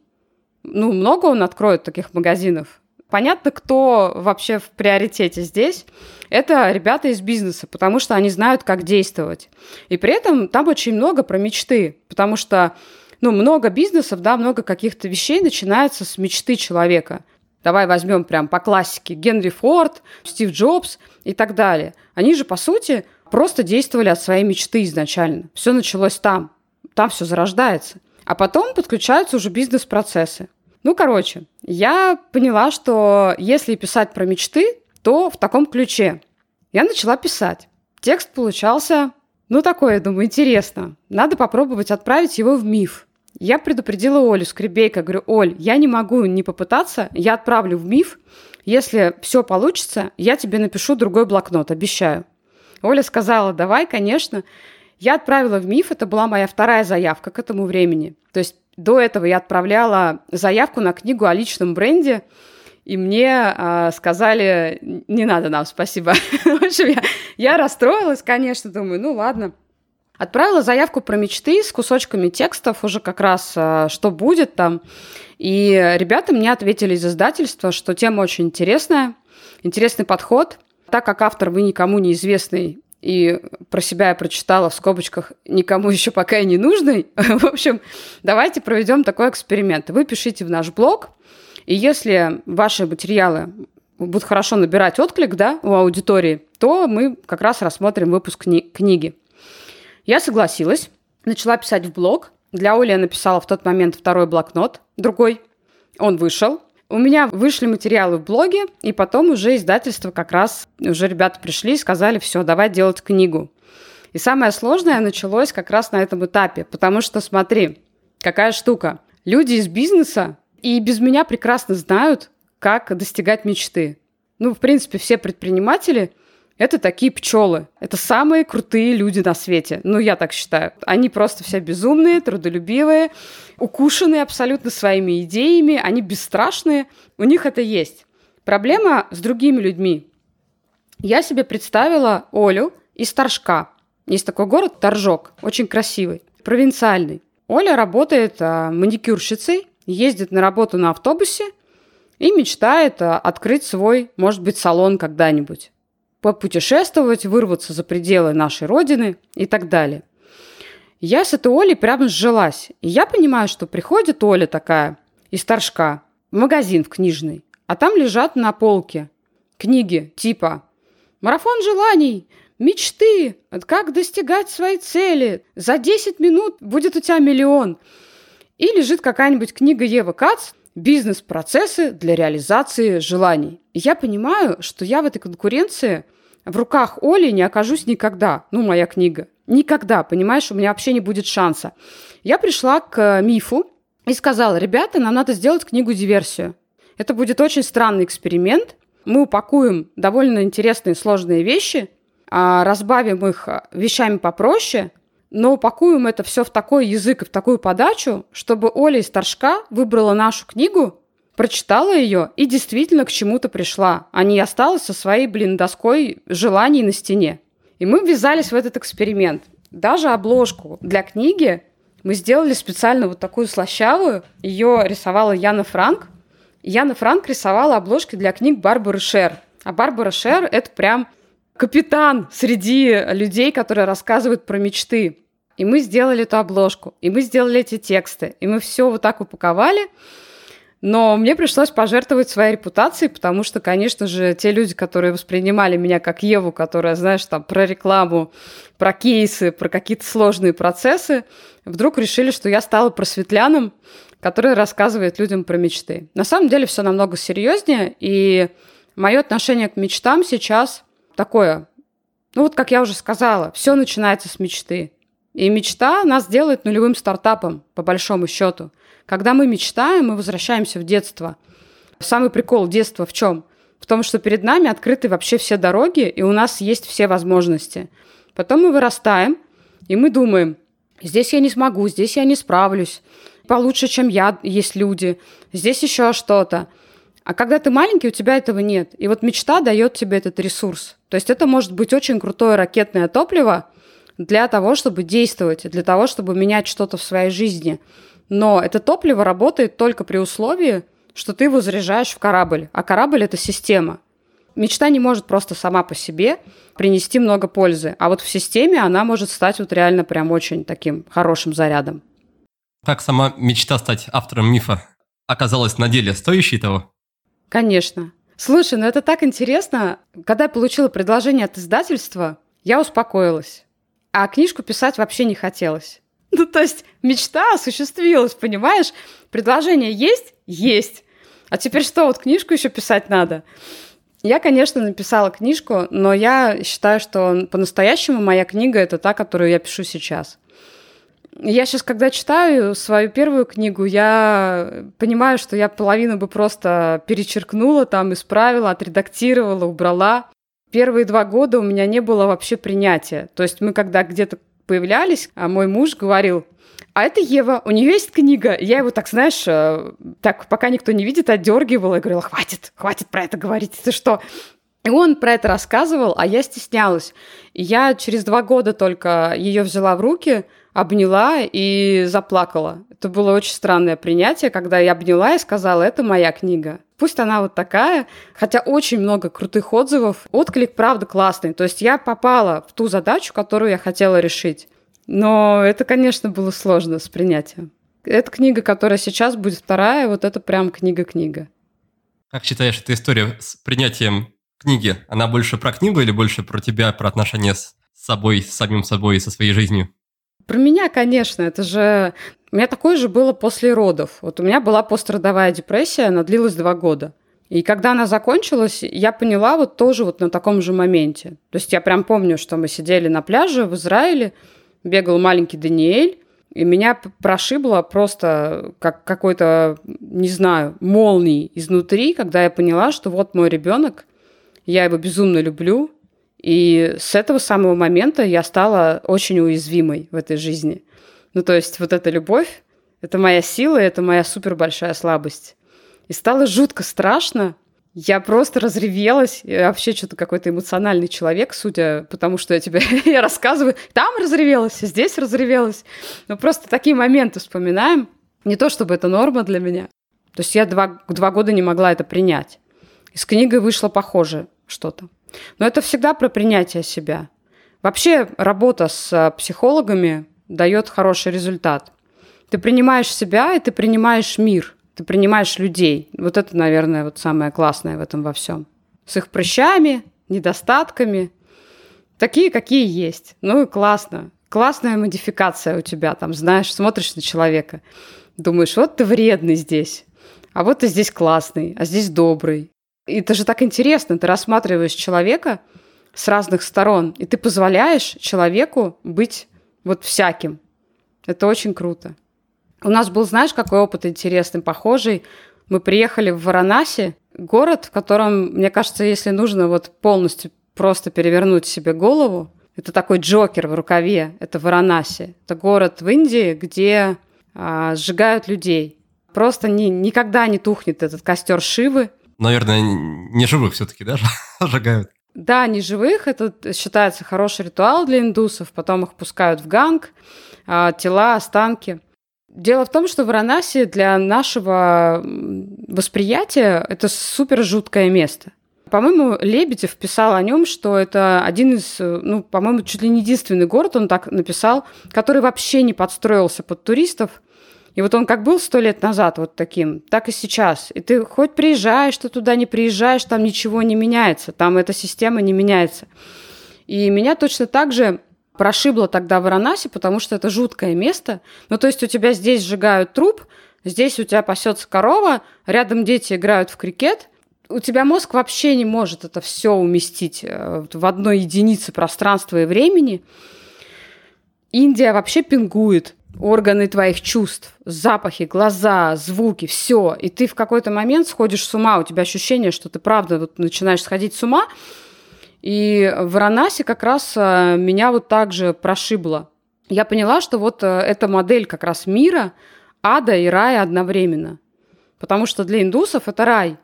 Speaker 2: ну, много он откроет таких магазинов. Понятно, кто вообще в приоритете здесь это ребята из бизнеса, потому что они знают, как действовать. И при этом там очень много про мечты, потому что ну, много бизнесов, да, много каких-то вещей начинается с мечты человека. Давай возьмем прям по классике Генри Форд, Стив Джобс и так далее. Они же, по сути, просто действовали от своей мечты изначально. Все началось там. Там все зарождается. А потом подключаются уже бизнес-процессы. Ну, короче, я поняла, что если писать про мечты, то в таком ключе. Я начала писать. Текст получался, ну, такой, я думаю, интересно. Надо попробовать отправить его в миф. Я предупредила Олю Скребейко, говорю, Оль, я не могу не попытаться, я отправлю в миф. Если все получится, я тебе напишу другой блокнот, обещаю. Оля сказала, давай, конечно. Я отправила в МИФ, это была моя вторая заявка к этому времени. То есть до этого я отправляла заявку на книгу о личном бренде, и мне э, сказали, не надо нам, спасибо. [laughs] В общем, я, я расстроилась, конечно, думаю, ну ладно. Отправила заявку про мечты с кусочками текстов, уже как раз э, что будет там. И ребята мне ответили из издательства, что тема очень интересная, интересный подход. Так как автор вы никому не известный и про себя я прочитала в скобочках никому еще пока и не нужный. [laughs] В общем, давайте проведем такой эксперимент. Вы пишите в наш блог, и если ваши материалы будут хорошо набирать отклик да, у аудитории, то мы как раз рассмотрим выпуск кни- книги. Я согласилась, начала писать в блог. Для Оли я написала в тот момент второй блокнот, другой. Он вышел. У меня вышли материалы в блоге, и потом уже издательство как раз, уже ребята пришли и сказали, все, давай делать книгу. И самое сложное началось как раз на этом этапе, потому что, смотри, какая штука. Люди из бизнеса и без меня прекрасно знают, как достигать мечты. Ну, в принципе, все предприниматели – это такие пчелы. Это самые крутые люди на свете. Ну, я так считаю. Они просто все безумные, трудолюбивые, укушенные абсолютно своими идеями, они бесстрашные. У них это есть. Проблема с другими людьми. я себе представила Олю из Торжка. Есть такой город Торжок, очень красивый, провинциальный. Оля работает а, маникюрщицей, ездит на работу на автобусе и мечтает а, открыть свой, может быть, салон когда-нибудь. Попутешествовать, вырваться за пределы нашей родины и так далее. Я с этой Олей прямо сжилась. И я понимаю, что приходит Оля такая из Торжка в магазин в книжный, а там лежат на полке книги типа «Марафон желаний», «Мечты», «Как достигать своей цели», «За 10 минут будет у тебя миллион». И лежит какая-нибудь книга Евы Кац «Бизнес-процессы для реализации желаний». Я понимаю, что я в этой конкуренции в руках Оли не окажусь никогда. Ну, моя книга. Никогда, понимаешь, у меня вообще не будет шанса. Я пришла к мифу и сказала, ребята, нам надо сделать книгу-диверсию. Это будет очень странный эксперимент. Мы упакуем довольно интересные сложные вещи, а, разбавим их вещами попроще, но упакуем это все в такой язык и в такую подачу, чтобы Оля из Торжка выбрала нашу книгу, прочитала ее и действительно к чему-то пришла, а не осталась со своей, блин, доской желаний на стене. И мы ввязались в этот эксперимент. Даже обложку для книги мы сделали специально вот такую слащавую. Ее рисовала Яна Франк. Яна Франк рисовала обложки для книг Барбары Шер. А Барбара Шер – это прям капитан среди людей, которые рассказывают про мечты. И мы сделали эту обложку, и мы сделали эти тексты, и мы все вот так упаковали – но мне пришлось пожертвовать своей репутацией, потому что, конечно же, те люди, которые воспринимали меня как Еву, которая, знаешь, там про рекламу, про кейсы, про какие-то сложные процессы, вдруг решили, что я стала просветляном, который рассказывает людям про мечты. На самом деле все намного серьезнее, и мое отношение к мечтам сейчас такое. Ну вот, как я уже сказала, все начинается с мечты. И мечта нас делает нулевым стартапом, по большому счету – когда мы мечтаем, мы возвращаемся в детство. Самый прикол детства в чем? В том, что перед нами открыты вообще все дороги, и у нас есть все возможности. Потом мы вырастаем, и мы думаем, здесь я не смогу, здесь я не справлюсь, получше, чем я, есть люди, здесь еще что-то. А когда ты маленький, у тебя этого нет. И вот мечта дает тебе этот ресурс. То есть это может быть очень крутое ракетное топливо для того, чтобы действовать, для того, чтобы менять что-то в своей жизни. Но это топливо работает только при условии, что ты его заряжаешь в корабль. А корабль – это система. Мечта не может просто сама по себе принести много пользы. А вот в системе она может стать вот реально прям очень таким хорошим зарядом.
Speaker 1: Как сама мечта стать автором мифа оказалась на деле стоящей того?
Speaker 2: Конечно. Слушай, ну это так интересно. Когда я получила предложение от издательства, я успокоилась. А книжку писать вообще не хотелось. [laughs] Ну, то есть мечта осуществилась, понимаешь? Предложение есть? Есть. А теперь что, вот книжку еще писать надо? Я, конечно, написала книжку, но я считаю, что по-настоящему моя книга – это та, которую я пишу сейчас. Я сейчас, когда читаю свою первую книгу, я понимаю, что я половину бы просто перечеркнула, там, исправила, отредактировала, убрала. Первые два года у меня не было вообще принятия. То есть мы когда где-то появлялись, а мой муж говорил, а это Ева, у нее есть книга. Я его так, знаешь, э, так пока никто не видит, отдергивала и говорила, хватит, хватит про это говорить, ты что? И он про это рассказывал, а я стеснялась. И я через два года только ее взяла в руки, обняла и заплакала. Это было очень странное принятие, когда я обняла и сказала, это моя книга. Пусть она вот такая, хотя очень много крутых отзывов. Отклик, правда, классный. То есть я попала в ту задачу, которую я хотела решить. Но это, конечно, было сложно с принятием. Эта книга, которая сейчас будет вторая, вот это прям книга-книга.
Speaker 1: Как считаешь, эта история с принятием книги, она больше про книгу или больше про тебя, про отношения с собой, с самим собой и со своей жизнью?
Speaker 2: Про меня, конечно, это же... У меня такое же было после родов. Вот у меня была пострадовая депрессия, она длилась два года. И когда она закончилась, я поняла вот тоже вот на таком же моменте. То есть я прям помню, что мы сидели на пляже в Израиле, бегал маленький Даниэль, и меня прошибло просто как какой-то, не знаю, молний изнутри, когда я поняла, что вот мой ребенок, я его безумно люблю, и с этого самого момента я стала очень уязвимой в этой жизни. Ну, то есть вот эта любовь, это моя сила, это моя супер большая слабость. И стало жутко страшно Я просто разревелась. Я вообще что-то какой-то эмоциональный человек, судя по тому, что я тебе [laughs] я рассказываю. Там разревелась, здесь разревелась. Ну, просто такие моменты вспоминаем. Не то, чтобы это норма для меня. То есть я два, два года не могла это принять. И с книгой вышло похоже что-то. Но это всегда про принятие себя. Вообще работа с психологами дает хороший результат. Ты принимаешь себя, и ты принимаешь мир – ты принимаешь людей. Вот это, наверное, вот самое классное в этом во всем. С их прыщами, недостатками, такие, какие есть. Ну и классно. Классная модификация у тебя. Там, знаешь, смотришь на человека, думаешь, вот ты вредный здесь, а вот ты здесь классный, а здесь добрый. И это же так интересно. Ты рассматриваешь человека с разных сторон, и ты позволяешь человеку быть вот всяким. Это очень круто. У нас был, знаешь, какой опыт интересный, похожий. Мы приехали в Варанаси, город, в котором, мне кажется, если нужно вот полностью просто перевернуть себе голову, это такой Джокер в рукаве, это Варанаси. Это город в Индии, где а, сжигают людей. Просто ни, никогда не тухнет этот костер Шивы.
Speaker 1: Наверное, не живых все-таки, да, [laughs] сжигают?
Speaker 2: Да, не живых. Это считается хороший ритуал для индусов. Потом их пускают в ганг, а, тела, останки – Дело в том, что Варанаси для нашего восприятия это супер жуткое место. По-моему, Лебедев писал о нем, что это один из, ну, по-моему, чуть ли не единственный город, он так написал, который вообще не подстроился под туристов. И вот он как был сто лет назад вот таким, так и сейчас. И ты хоть приезжаешь, ты туда не приезжаешь, там ничего не меняется, там эта система не меняется. И меня точно так же прошибло тогда в Варанаси, потому что это жуткое место. Ну, то есть у тебя здесь сжигают труп, здесь у тебя пасется корова, рядом дети играют в крикет. У тебя мозг вообще не может это все уместить э, в одной единице пространства и времени. Индия вообще пингует органы твоих чувств, запахи, глаза, звуки, все. И ты в какой-то момент сходишь с ума, у тебя ощущение, что ты правда вот начинаешь сходить с ума, и в Варанаси как раз э, меня вот так же прошибло. Я поняла, что вот э, эта модель как раз мира, ада и рая одновременно. Потому что для индусов это рай,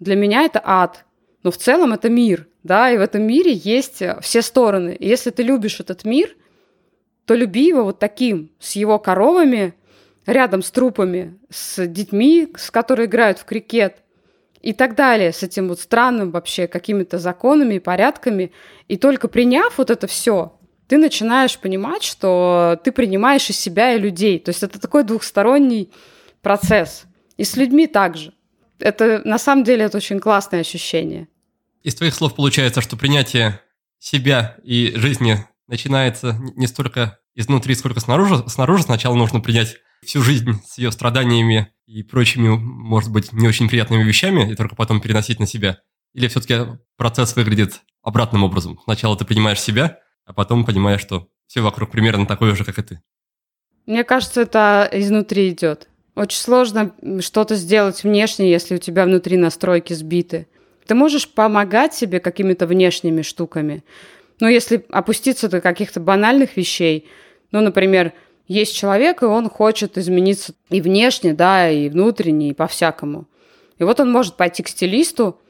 Speaker 2: для меня это ад. Но в целом это мир, да, и в этом мире есть э, все стороны. И если ты любишь этот мир, то люби его вот таким, с его коровами, рядом с трупами, с детьми, с которые играют в крикет, и так далее, с этим вот странным вообще какими-то законами и порядками. И только приняв вот это все, ты начинаешь понимать, что ты принимаешь из себя и людей. То есть это такой двухсторонний процесс. И с людьми также. Это на самом деле это очень классное ощущение.
Speaker 1: Из твоих слов получается, что принятие себя и жизни начинается не столько изнутри, сколько снаружи. Снаружи сначала нужно принять всю жизнь с ее страданиями и прочими, может быть, не очень приятными вещами, и только потом переносить на себя? Или все-таки процесс выглядит обратным образом? Сначала ты принимаешь себя, а потом понимаешь, что все вокруг примерно такое же, как и ты.
Speaker 2: Мне кажется, это изнутри идет. Очень сложно что-то сделать внешне, если у тебя внутри настройки сбиты. Ты можешь помогать себе какими-то внешними штуками. Но если опуститься до каких-то банальных вещей, ну, например, есть человек, и он хочет измениться и внешне, да, и внутренне, и по-всякому. И вот он может пойти к стилисту,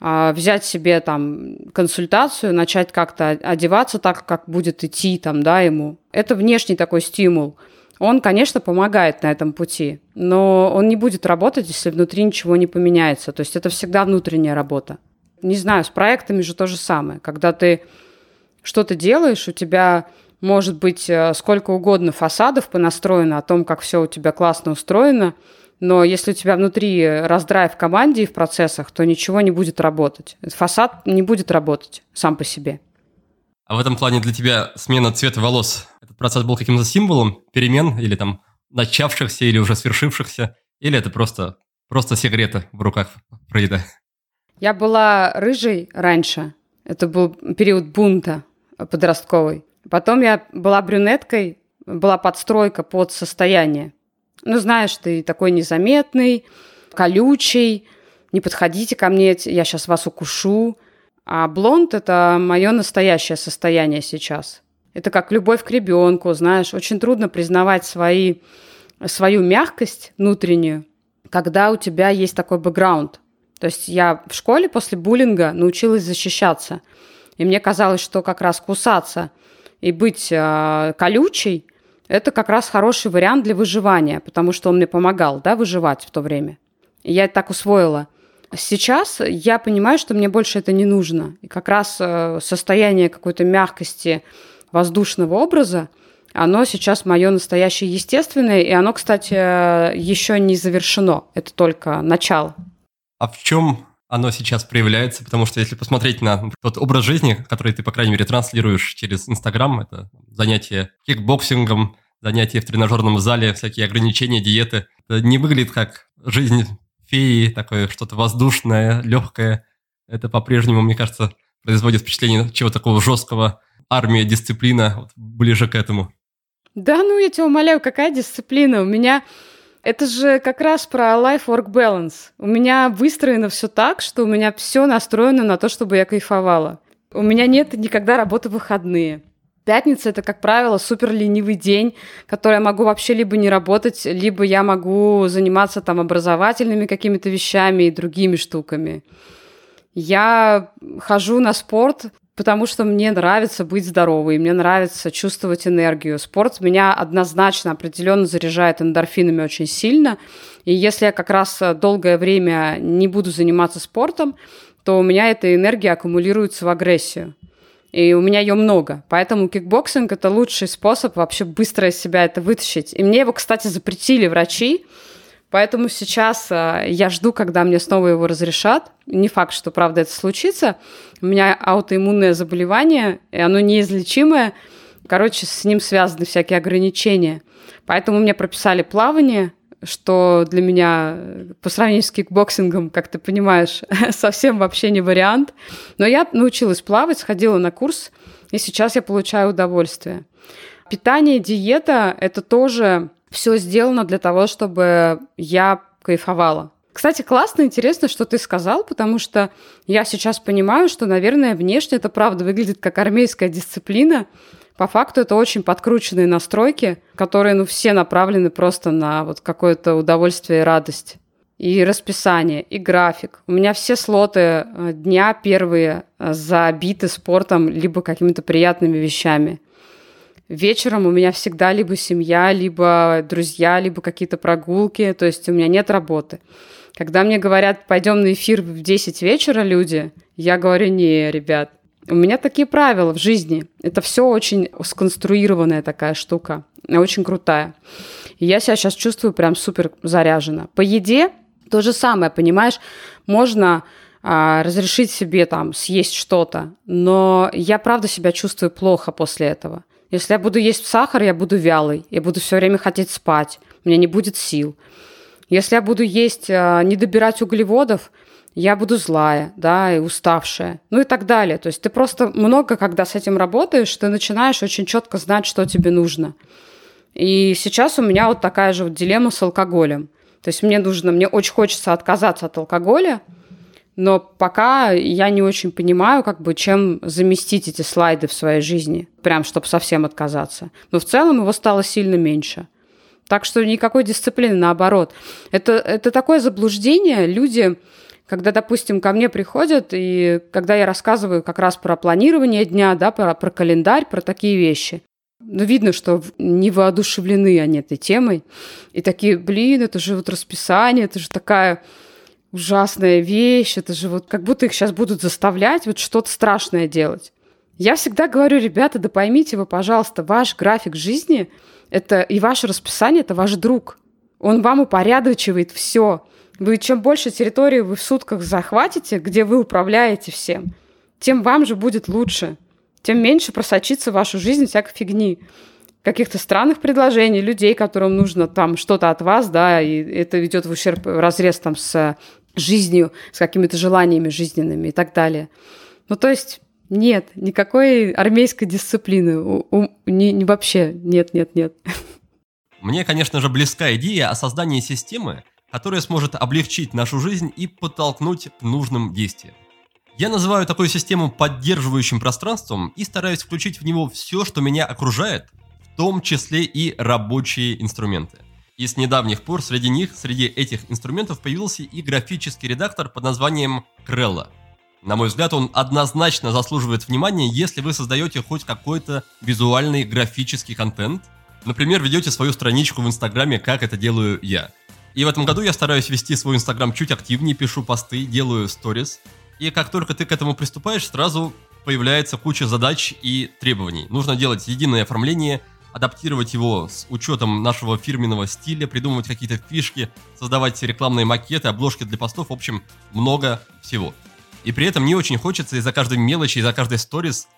Speaker 2: а, взять себе там консультацию, начать как-то одеваться так, как будет идти там, да, ему. Это внешний такой стимул. Он, конечно, помогает на этом пути, но он не будет работать, если внутри ничего не поменяется. То есть это всегда внутренняя работа. Не знаю, с проектами же то же самое. Когда ты что-то делаешь, у тебя может быть э, сколько угодно фасадов понастроено о том, как все у тебя классно устроено, но если у тебя внутри раздрай в команде и в процессах, то ничего не будет работать. Фасад не будет работать сам по себе.
Speaker 1: А в этом плане для тебя смена цвета волос, этот процесс был каким-то символом перемен или там начавшихся или уже свершившихся, или это просто, просто сигарета в руках Фрейда?
Speaker 2: Я была рыжей раньше. Это был период бунта подростковый. Потом я была брюнеткой, была подстройка под состояние. Ну, знаешь, ты такой незаметный, колючий, не подходите ко мне, я сейчас вас укушу. А блонд – это мое настоящее состояние сейчас. Это как любовь к ребенку, знаешь, очень трудно признавать свои, свою мягкость внутреннюю, когда у тебя есть такой бэкграунд. То есть я в школе после буллинга научилась защищаться. И мне казалось, что как раз кусаться и быть э, колючей – это как раз хороший вариант для выживания, потому что он мне помогал да, выживать в то время. И я это так усвоила. Сейчас я понимаю, что мне больше это не нужно. И как раз э, состояние какой-то мягкости воздушного образа, оно сейчас мое настоящее естественное, и оно, кстати, еще не завершено. Это только начало.
Speaker 1: А в чем оно сейчас проявляется? Потому что если посмотреть на тот образ жизни, который ты, по крайней мере, транслируешь через Инстаграм, это занятие кикбоксингом, занятия в тренажерном зале, всякие ограничения, диеты, это не выглядит как жизнь феи, такое что-то воздушное, легкое. Это по-прежнему, мне кажется, производит впечатление чего такого жесткого. Армия, дисциплина, вот ближе к этому.
Speaker 2: Да, ну я тебя умоляю, какая дисциплина? У меня это же как раз про life-work balance. У меня выстроено все так, что у меня все настроено на то, чтобы я кайфовала. У меня нет никогда работы в выходные. Пятница это, как правило, супер ленивый день, который я могу вообще либо не работать, либо я могу заниматься там образовательными какими-то вещами и другими штуками. Я хожу на спорт, потому что мне нравится быть здоровой, мне нравится чувствовать энергию. Спорт меня однозначно, определенно заряжает эндорфинами очень сильно. И если я как раз долгое время не буду заниматься спортом, то у меня эта энергия аккумулируется в агрессию и у меня ее много. Поэтому кикбоксинг – это лучший способ вообще быстро из себя это вытащить. И мне его, кстати, запретили врачи, поэтому сейчас э, я жду, когда мне снова его разрешат. Не факт, что, правда, это случится. У меня аутоиммунное заболевание, и оно неизлечимое. Короче, с ним связаны всякие ограничения. Поэтому мне прописали плавание, что для меня э, по сравнению с кикбоксингом, как ты понимаешь, [laughs] совсем вообще не вариант. Но я научилась плавать, сходила на курс, и сейчас я получаю удовольствие. Питание, диета – это тоже все сделано для того, чтобы я кайфовала. Кстати, классно, интересно, что ты сказал, потому что я сейчас понимаю, что, наверное, внешне это правда выглядит как армейская дисциплина, по факту это очень подкрученные настройки, которые, ну, все направлены просто на вот какое-то удовольствие и радость. И расписание, и график. У меня все слоты э, дня первые э, забиты спортом, либо какими-то приятными вещами. Вечером у меня всегда либо семья, либо друзья, либо какие-то прогулки, то есть у меня нет работы. Когда мне говорят, пойдем на эфир в 10 вечера, люди, я говорю, не, ребят, у меня такие правила в жизни. Это все очень сконструированная такая штука, очень крутая. И я себя сейчас чувствую прям супер заряжена. По еде то же самое, понимаешь, можно а, разрешить себе там съесть что-то, но я правда себя чувствую плохо после этого. Если я буду есть сахар, я буду вялый, я буду все время хотеть спать, у меня не будет сил. Если я буду есть, а, не добирать углеводов, я буду злая, да, и уставшая, ну и так далее. То есть ты просто много, когда с этим работаешь, ты начинаешь очень четко знать, что тебе нужно. И сейчас у меня вот такая же вот дилемма с алкоголем. То есть мне нужно, мне очень хочется отказаться от алкоголя, но пока я не очень понимаю, как бы, чем заместить эти слайды в своей жизни, прям, чтобы совсем отказаться. Но в целом его стало сильно меньше. Так что никакой дисциплины, наоборот. Это, это такое заблуждение. Люди когда, допустим, ко мне приходят, и когда я рассказываю как раз про планирование дня, да, про, про календарь, про такие вещи, ну, видно, что не воодушевлены они этой темой. И такие, блин, это же вот расписание, это же такая ужасная вещь, это же вот как будто их сейчас будут заставлять вот что-то страшное делать. Я всегда говорю, ребята, да поймите вы, пожалуйста, ваш график жизни это и ваше расписание – это ваш друг. Он вам упорядочивает все. Вы чем больше территории вы в сутках захватите, где вы управляете всем, тем вам же будет лучше. Тем меньше просочится в вашу жизнь всякой фигни. Каких-то странных предложений, людей, которым нужно там что-то от вас, да, и это идет в ущерб, в разрез там с жизнью, с какими-то желаниями жизненными и так далее. Ну, то есть нет, никакой армейской дисциплины. У, у, не, не вообще нет, нет, нет.
Speaker 1: Мне, конечно же, близка идея о создании системы, которая сможет облегчить нашу жизнь и подтолкнуть к нужным действиям. Я называю такую систему поддерживающим пространством и стараюсь включить в него все, что меня окружает, том числе и рабочие инструменты. И с недавних пор среди них, среди этих инструментов появился и графический редактор под названием Крелла. На мой взгляд, он однозначно заслуживает внимания, если вы создаете хоть какой-то визуальный графический контент. Например, ведете свою страничку в Инстаграме, как это делаю я. И в этом году я стараюсь вести свой Инстаграм чуть активнее, пишу посты, делаю сторис. И как только ты к этому приступаешь, сразу появляется куча задач и требований. Нужно делать единое оформление, адаптировать его с учетом нашего фирменного стиля, придумывать какие-то фишки, создавать рекламные макеты, обложки для постов, в общем, много всего. И при этом не очень хочется из-за каждой мелочи, из-за каждой сторис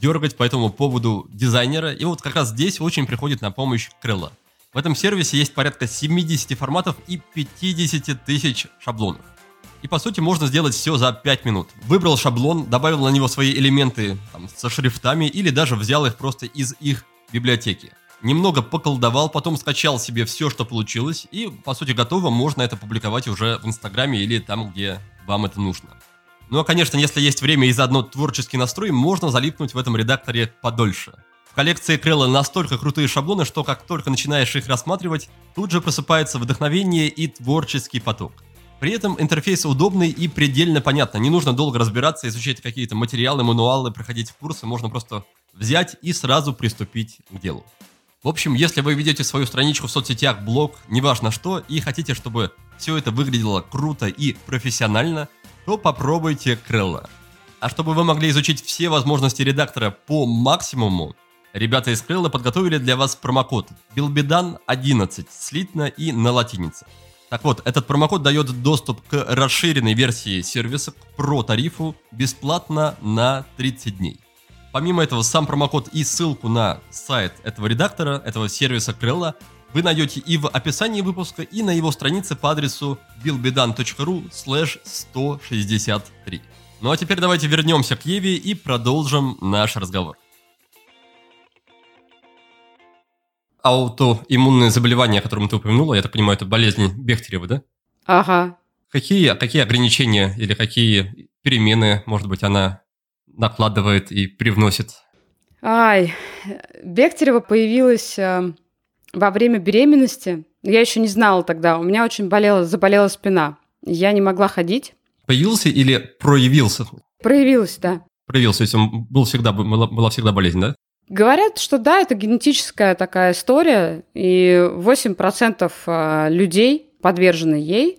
Speaker 1: дергать по этому поводу дизайнера. И вот как раз здесь очень приходит на помощь Крыло. В этом сервисе есть порядка 70 форматов и 50 тысяч шаблонов. И по сути можно сделать все за 5 минут. Выбрал шаблон, добавил на него свои элементы там, со шрифтами или даже взял их просто из их библиотеки. Немного поколдовал, потом скачал себе все, что получилось, и по сути готово, можно это публиковать уже в Инстаграме или там, где вам это нужно. Ну а конечно, если есть время и заодно творческий настрой, можно залипнуть в этом редакторе подольше. В коллекции Крелла настолько крутые шаблоны, что как только начинаешь их рассматривать, тут же просыпается вдохновение и творческий поток. При этом интерфейс удобный и предельно понятно. Не нужно долго разбираться, изучать какие-то материалы, мануалы, проходить курсы. Можно просто взять и сразу приступить к делу. В общем, если вы ведете свою страничку в соцсетях, блог, неважно что, и хотите, чтобы все это выглядело круто и профессионально, то попробуйте Крелла. А чтобы вы могли изучить все возможности редактора по максимуму, ребята из Крелла подготовили для вас промокод BILBEDAN11 слитно и на латинице. Так вот, этот промокод дает доступ к расширенной версии сервиса, к про-тарифу, бесплатно на 30 дней. Помимо этого, сам промокод и ссылку на сайт этого редактора, этого сервиса Крелла, вы найдете и в описании выпуска, и на его странице по адресу billbedan.ru 163. Ну а теперь давайте вернемся к Еве и продолжим наш разговор. аутоиммунное заболевание, о котором ты упомянула, я так понимаю, это болезнь Бехтерева, да?
Speaker 2: Ага.
Speaker 1: Какие, какие ограничения или какие перемены, может быть, она накладывает и привносит?
Speaker 2: Ай, Бехтерева появилась э, во время беременности. Я еще не знала тогда. У меня очень болела, заболела спина. Я не могла ходить.
Speaker 1: Появился или проявился?
Speaker 2: Проявилась, да.
Speaker 1: Проявился, то есть он был всегда, была, была всегда болезнь, да?
Speaker 2: Говорят, что да, это генетическая такая история, и 8% а, людей подвержены ей.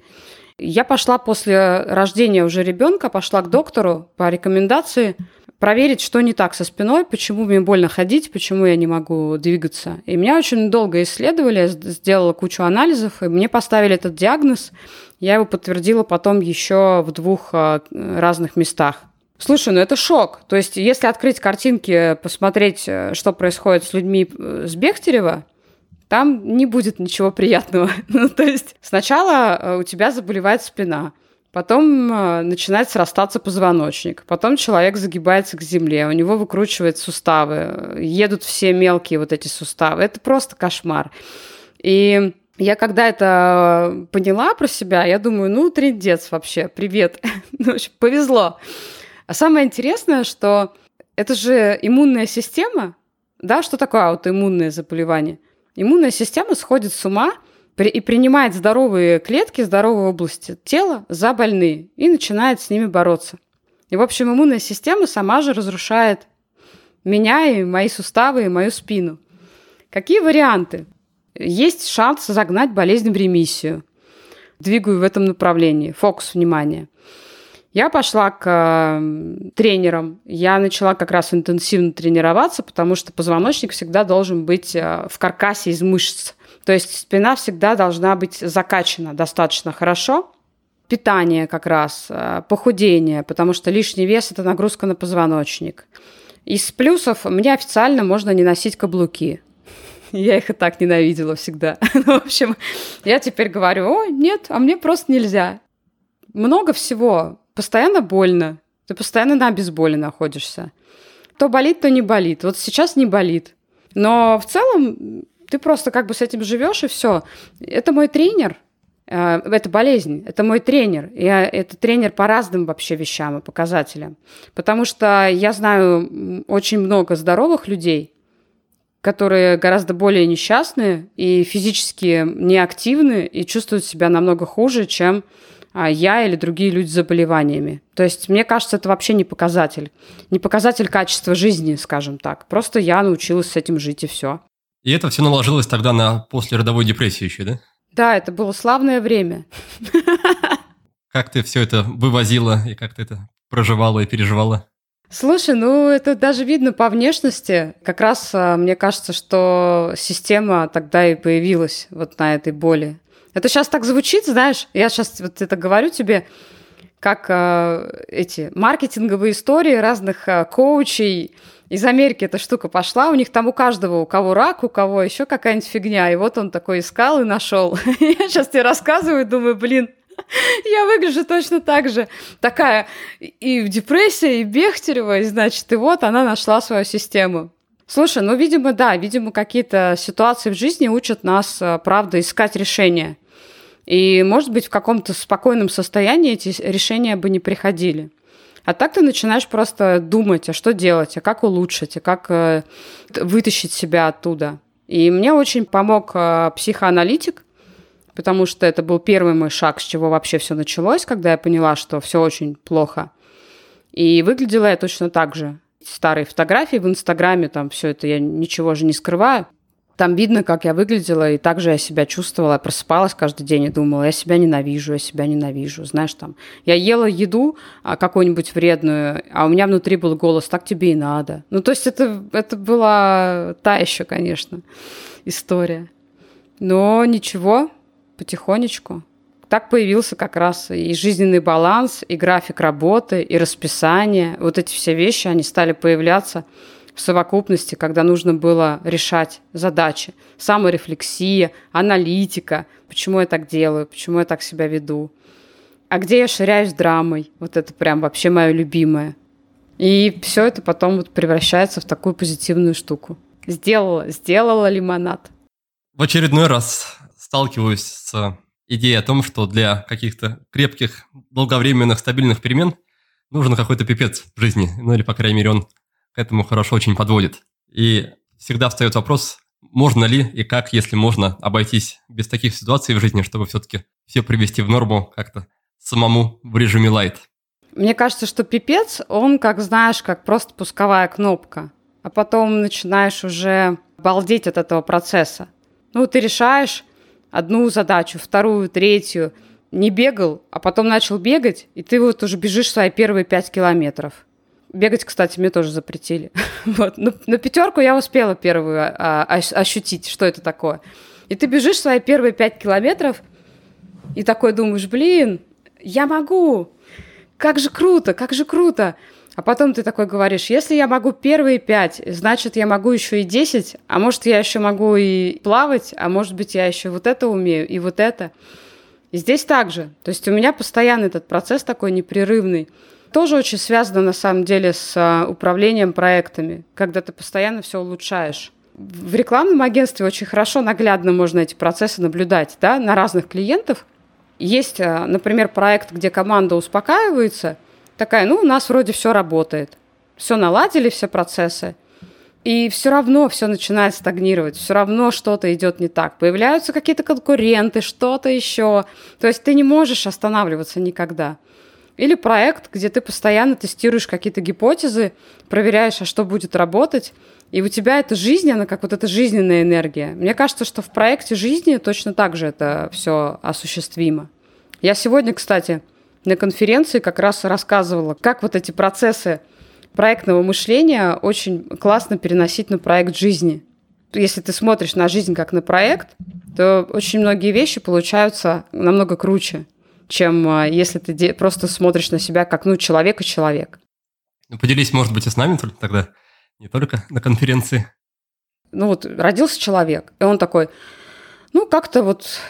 Speaker 2: Я пошла после рождения уже ребенка, пошла к доктору по рекомендации проверить, что не так со спиной, почему мне больно ходить, почему я не могу двигаться. И меня очень долго исследовали, сделала кучу анализов, и мне поставили этот диагноз. Я его подтвердила потом еще в двух а, разных местах. Слушай, ну это шок. То есть, если открыть картинки, посмотреть, э, что происходит с людьми э, с Бехтерева, там не будет ничего приятного. [laughs] ну, то есть, сначала э, у тебя заболевает спина, потом начинает срастаться позвоночник, потом человек загибается к земле, у него выкручивают суставы, едут все мелкие вот эти суставы. Это просто кошмар. И я когда это поняла про себя, я думаю, ну, трендец вообще, привет. [laughs] ну, повезло. А самое интересное, что это же иммунная система, да, что такое аутоиммунное заболевание? Иммунная система сходит с ума и принимает здоровые клетки, здоровые области тела за больные и начинает с ними бороться. И, в общем, иммунная система сама же разрушает меня и мои суставы, и мою спину. Какие варианты? Есть шанс загнать болезнь в ремиссию. Двигаю в этом направлении. Фокус внимания. Я пошла к э, тренерам. Я начала как раз интенсивно тренироваться, потому что позвоночник всегда должен быть э, в каркасе из мышц. То есть спина всегда должна быть закачана достаточно хорошо. Питание как раз, э, похудение, потому что лишний вес – это нагрузка на позвоночник. Из плюсов мне официально можно не носить каблуки. [laughs] Я их и так ненавидела всегда. [laughs] Ну, в общем, я теперь говорю, о, нет, а мне просто нельзя. Много всего постоянно больно, ты постоянно на обезболе находишься. То болит, то не болит. Вот сейчас не болит. Но в целом ты просто как бы с этим живешь и все. Это мой тренер, э, это болезнь, это мой тренер. Я это тренер по разным вообще вещам и показателям. Потому что я знаю очень много здоровых людей, которые гораздо более несчастные и физически неактивны и чувствуют себя намного хуже, чем я или другие люди с заболеваниями. То есть, мне кажется, это вообще не показатель. Не показатель качества жизни, скажем так. Просто я научилась с этим жить, и все.
Speaker 1: И это все наложилось тогда на послеродовой депрессии еще, да?
Speaker 2: Да, это было славное время.
Speaker 1: Как ты все это вывозила и как ты это проживала и переживала?
Speaker 2: Слушай, ну это даже видно по внешности. Как раз а, мне кажется, что система тогда и появилась вот на этой боли. Это сейчас так звучит, знаешь, я сейчас вот это говорю тебе, как э, эти маркетинговые истории разных э, коучей. Из Америки эта штука пошла, у них там у каждого, у кого рак, у кого еще какая-нибудь фигня, и вот он такой искал и нашел. [laughs] Я сейчас тебе рассказываю, думаю, блин, [laughs] я выгляжу точно так же. Такая и в депрессии, и Бехтерева, и, значит, и вот она нашла свою систему. Слушай, ну, видимо, да, видимо, какие-то ситуации в жизни учат нас, э, правда, искать решения. И, может быть, в каком-то спокойном состоянии эти решения бы не приходили. А так ты начинаешь просто думать, а что делать, а как улучшить, а как э, вытащить себя оттуда. И мне очень помог э, психоаналитик, потому что это был первый мой шаг, с чего вообще все началось, когда я поняла, что все очень плохо. И выглядела я точно так же. Старые фотографии в Инстаграме, там все это я ничего же не скрываю. Там видно, как я выглядела, и также я себя чувствовала. Я просыпалась каждый день и думала, я себя ненавижу, я себя ненавижу. Знаешь, там, я ела еду а, какую-нибудь вредную, а у меня внутри был голос, так тебе и надо. Ну, то есть это, это была та еще, конечно, история. Но ничего, потихонечку. Так появился как раз и жизненный баланс, и график работы, и расписание. Вот эти все вещи, они стали появляться – в совокупности, когда нужно было решать задачи. Саморефлексия, аналитика, почему я так делаю, почему я так себя веду. А где я ширяюсь драмой, вот это прям вообще мое любимое. И все это потом вот превращается в такую позитивную штуку. Сделала, сделала лимонад.
Speaker 1: В очередной раз сталкиваюсь с идеей о том, что для каких-то крепких, долговременных, стабильных перемен нужен какой-то пипец в жизни. Ну или, по крайней мере, он к этому хорошо очень подводит. И всегда встает вопрос, можно ли и как, если можно, обойтись без таких ситуаций в жизни, чтобы все-таки все привести в норму как-то самому в режиме лайт.
Speaker 2: Мне кажется, что пипец, он, как знаешь, как просто пусковая кнопка. А потом начинаешь уже балдеть от этого процесса. Ну, ты решаешь одну задачу, вторую, третью, не бегал, а потом начал бегать, и ты вот уже бежишь свои первые пять километров. Бегать, кстати, мне тоже запретили. [laughs] вот. Но, на пятерку я успела первую а, а, ощутить, что это такое. И ты бежишь свои первые пять километров, и такой думаешь, блин, я могу, как же круто, как же круто. А потом ты такой говоришь, если я могу первые пять, значит, я могу еще и десять, а может, я еще могу и плавать, а может быть, я еще вот это умею и вот это. И здесь также. То есть у меня постоянно этот процесс такой непрерывный тоже очень связано на самом деле с а, управлением проектами, когда ты постоянно все улучшаешь. В рекламном агентстве очень хорошо, наглядно можно эти процессы наблюдать да, на разных клиентов. Есть, а, например, проект, где команда успокаивается, такая, ну, у нас вроде все работает, все наладили, все процессы, и все равно все начинает стагнировать, все равно что-то идет не так. Появляются какие-то конкуренты, что-то еще. То есть ты не можешь останавливаться никогда. Или проект, где ты постоянно тестируешь какие-то гипотезы, проверяешь, а что будет работать, и у тебя эта жизнь, она как вот эта жизненная энергия. Мне кажется, что в проекте жизни точно так же это все осуществимо. Я сегодня, кстати, на конференции как раз рассказывала, как вот эти процессы проектного мышления очень классно переносить на проект жизни. Если ты смотришь на жизнь как на проект, то очень многие вещи получаются намного круче чем а, если ты просто смотришь на себя как, ну, человек и человек.
Speaker 1: Ну, поделись, может быть, и с нами тогда, не только на конференции.
Speaker 2: Ну, вот родился человек, и он такой, ну, как-то вот,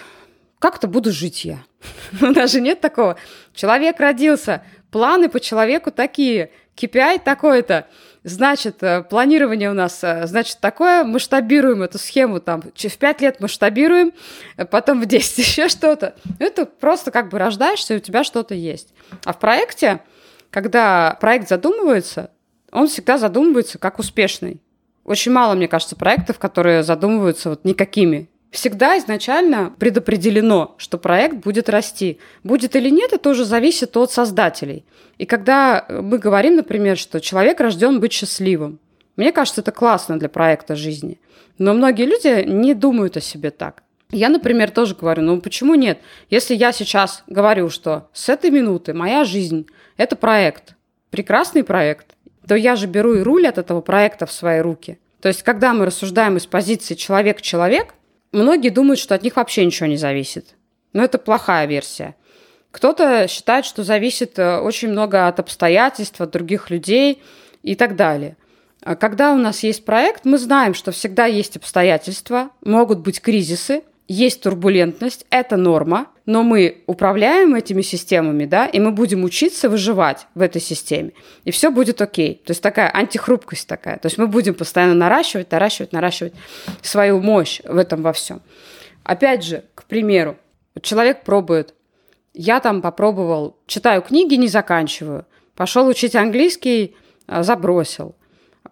Speaker 2: как-то буду жить я. [laughs] Ну, даже нет такого. Человек родился, планы по человеку такие, KPI такой-то – Значит, э, планирование у нас, э, значит, такое, масштабируем эту схему там, в 5 лет масштабируем, э, потом в 10 [laughs] еще что-то. Это просто как бы рождаешься, и у тебя что-то есть. А в проекте, когда проект задумывается, он всегда задумывается как успешный. Очень мало, мне кажется, проектов, которые задумываются вот никакими. Всегда изначально предопределено, что проект будет расти. Будет или нет, это уже зависит от создателей. И когда мы говорим, например, что человек рожден быть счастливым, мне кажется, это классно для проекта жизни. Но многие люди не думают о себе так. Я, например, тоже говорю, ну почему нет? Если я сейчас говорю, что с этой минуты моя жизнь – это проект, прекрасный проект, то я же беру и руль от этого проекта в свои руки. То есть, когда мы рассуждаем из позиции человек-человек, многие думают, что от них вообще ничего не зависит. Но это плохая версия. Кто-то считает, что зависит э, очень много от обстоятельств, от других людей и так далее. А когда у нас есть проект, мы знаем, что всегда есть обстоятельства, могут быть кризисы, есть турбулентность, это норма, но мы управляем этими системами, да, и мы будем учиться выживать в этой системе, и все будет окей. То есть такая антихрупкость такая. То есть мы будем постоянно наращивать, наращивать, наращивать свою мощь в этом во всем. Опять же, к примеру, человек пробует, я там попробовал, читаю книги, не заканчиваю, пошел учить английский, а, забросил –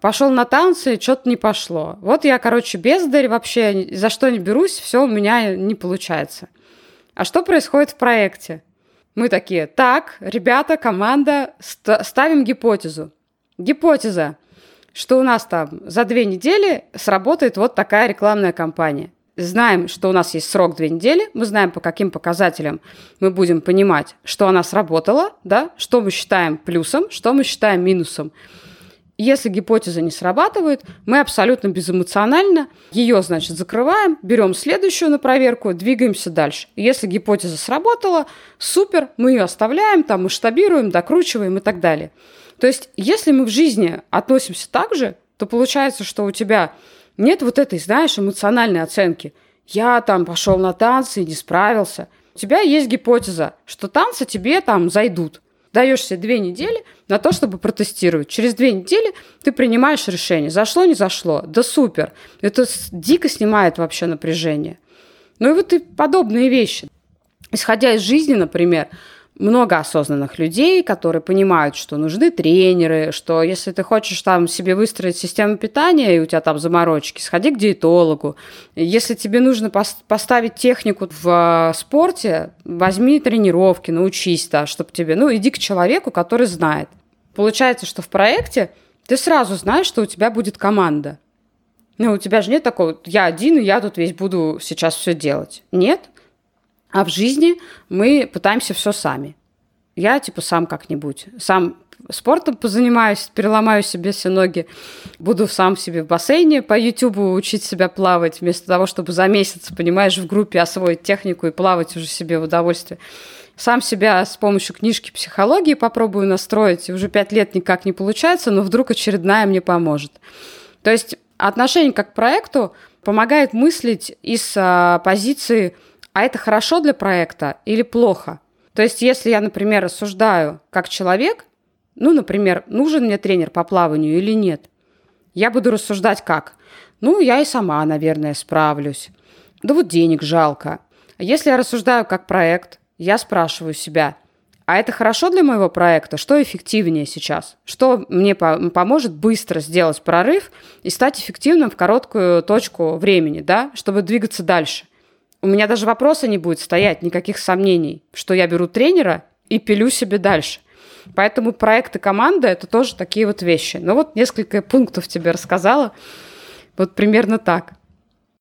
Speaker 2: Пошел на танцы, что-то не пошло. Вот я, короче, бездарь, вообще за что не берусь, все у меня не получается. А что происходит в проекте? Мы такие, так, ребята, команда, ст- ставим гипотезу. Гипотеза, что у нас там за две недели сработает вот такая рекламная кампания. Знаем, что у нас есть срок две недели, мы знаем, по каким показателям мы будем понимать, что она сработала, да, что мы считаем плюсом, что мы считаем минусом. Если гипотеза не срабатывает, мы абсолютно безэмоционально ее, значит, закрываем, берем следующую на проверку, двигаемся дальше. Если гипотеза сработала, супер, мы ее оставляем, там масштабируем, докручиваем и так далее. То есть, если мы в жизни относимся так же, то получается, что у тебя нет вот этой, знаешь, эмоциональной оценки. Я там пошел на танцы и не справился. У тебя есть гипотеза, что танцы тебе там зайдут – даешь себе две недели на то, чтобы протестировать. Через две недели ты принимаешь решение. Зашло, не зашло. Да супер. Это дико снимает вообще напряжение. Ну и вот и подобные вещи. Исходя из жизни, например, много осознанных людей, которые понимают, что нужны тренеры, что если ты хочешь там себе выстроить систему питания, и у тебя там заморочки, сходи к диетологу. Если тебе нужно поставить технику в спорте, возьми тренировки, научись, да, чтобы тебе, ну, иди к человеку, который знает. Получается, что в проекте ты сразу знаешь, что у тебя будет команда. Ну, у тебя же нет такого, я один, и я тут весь буду сейчас все делать. Нет, а в жизни мы пытаемся все сами. Я типа сам как-нибудь, сам спортом позанимаюсь, переломаю себе все ноги, буду сам себе в бассейне по Ютубу учить себя плавать, вместо того, чтобы за месяц, понимаешь, в группе освоить технику и плавать уже себе в удовольствие. Сам себя с помощью книжки психологии попробую настроить, уже пять лет никак не получается, но вдруг очередная мне поможет. То есть отношение как к проекту помогает мыслить из а, позиции – а это хорошо для проекта или плохо? То есть, если я, например, рассуждаю как человек, ну, например, нужен мне тренер по плаванию или нет, я буду рассуждать как? Ну, я и сама, наверное, справлюсь. Да вот денег жалко. Если я рассуждаю как проект, я спрашиваю себя, а это хорошо для моего проекта? Что эффективнее сейчас? Что мне поможет быстро сделать прорыв и стать эффективным в короткую точку времени, да, чтобы двигаться дальше? У меня даже вопроса не будет стоять, никаких сомнений, что я беру тренера и пилю себе дальше. Поэтому проекты команды – это тоже такие вот вещи. Ну вот несколько пунктов тебе рассказала. Вот примерно так.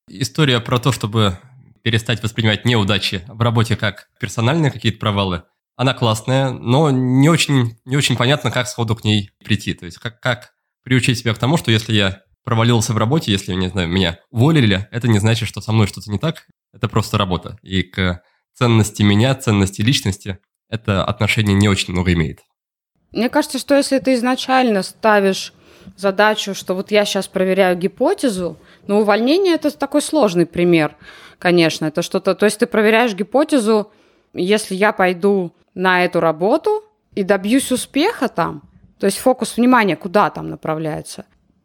Speaker 1: История про то, чтобы перестать воспринимать неудачи в работе как персональные какие-то провалы, она классная, но не очень, не очень понятно, как сходу к ней прийти. То есть как, как приучить себя к тому, что если я провалился в работе, если, не знаю, меня уволили, это не значит, что со мной что-то не так, это просто работа. И к ценности меня, ценности личности это отношение не очень много имеет.
Speaker 2: Мне кажется, что если ты изначально ставишь задачу, что вот я сейчас проверяю гипотезу, но увольнение это такой сложный пример, конечно. Это что-то, то есть ты проверяешь гипотезу, если я пойду на эту работу и добьюсь успеха там, то есть фокус внимания куда там направляется.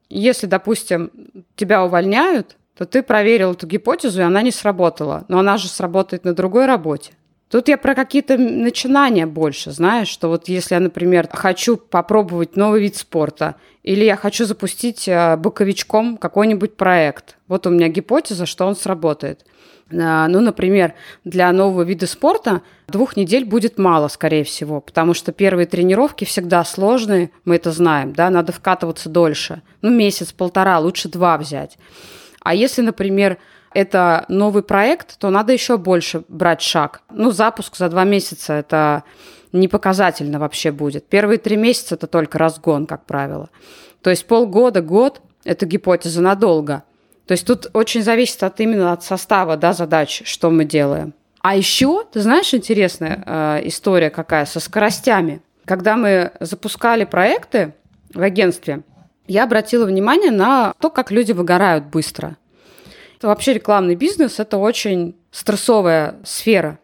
Speaker 2: Если, допустим, тебя увольняют, то ты проверил эту гипотезу, и она не сработала. Но она же сработает на другой работе. Тут я про какие-то начинания больше, знаешь, что вот если я, например, хочу попробовать новый вид спорта, или я хочу запустить э, боковичком какой-нибудь проект, вот у меня гипотеза, что он сработает. Э, ну, например, для нового вида спорта двух недель будет мало, скорее всего, потому что первые тренировки всегда сложные, мы это знаем, да, надо вкатываться дольше. Ну, месяц, полтора, лучше два взять. А если, например, это новый проект, то надо еще больше брать шаг. Ну, запуск за два месяца – это не показательно вообще будет. Первые три месяца – это только разгон, как правило. То есть полгода, год – это гипотеза надолго. То есть тут очень зависит от именно от состава да, задач, что мы делаем. А еще, ты знаешь, интересная э, история какая со скоростями. Когда мы запускали проекты в агентстве, я обратила внимание на то, как люди выгорают быстро – Вообще рекламный бизнес – это очень стрессовая сфера.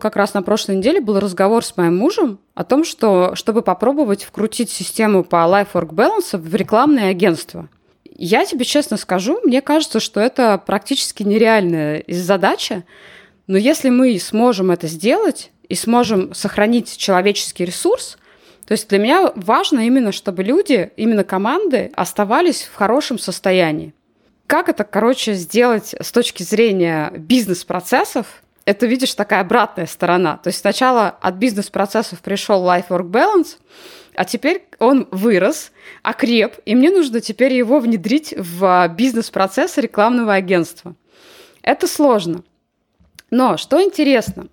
Speaker 2: Как раз на прошлой неделе был разговор с моим мужем о том, что чтобы попробовать вкрутить систему по Life-Work Balance в рекламное агентство. Я тебе честно скажу, мне кажется, что это практически нереальная задача, но если мы сможем это сделать и сможем сохранить человеческий ресурс, то есть для меня важно именно, чтобы люди, именно команды оставались в хорошем состоянии. Как это, короче, сделать с точки зрения бизнес-процессов? Это, видишь, такая обратная сторона. То есть сначала от бизнес-процессов пришел life-work balance, а теперь он вырос, окреп, и мне нужно теперь его внедрить в бизнес-процессы рекламного агентства. Это сложно. Но что интересно,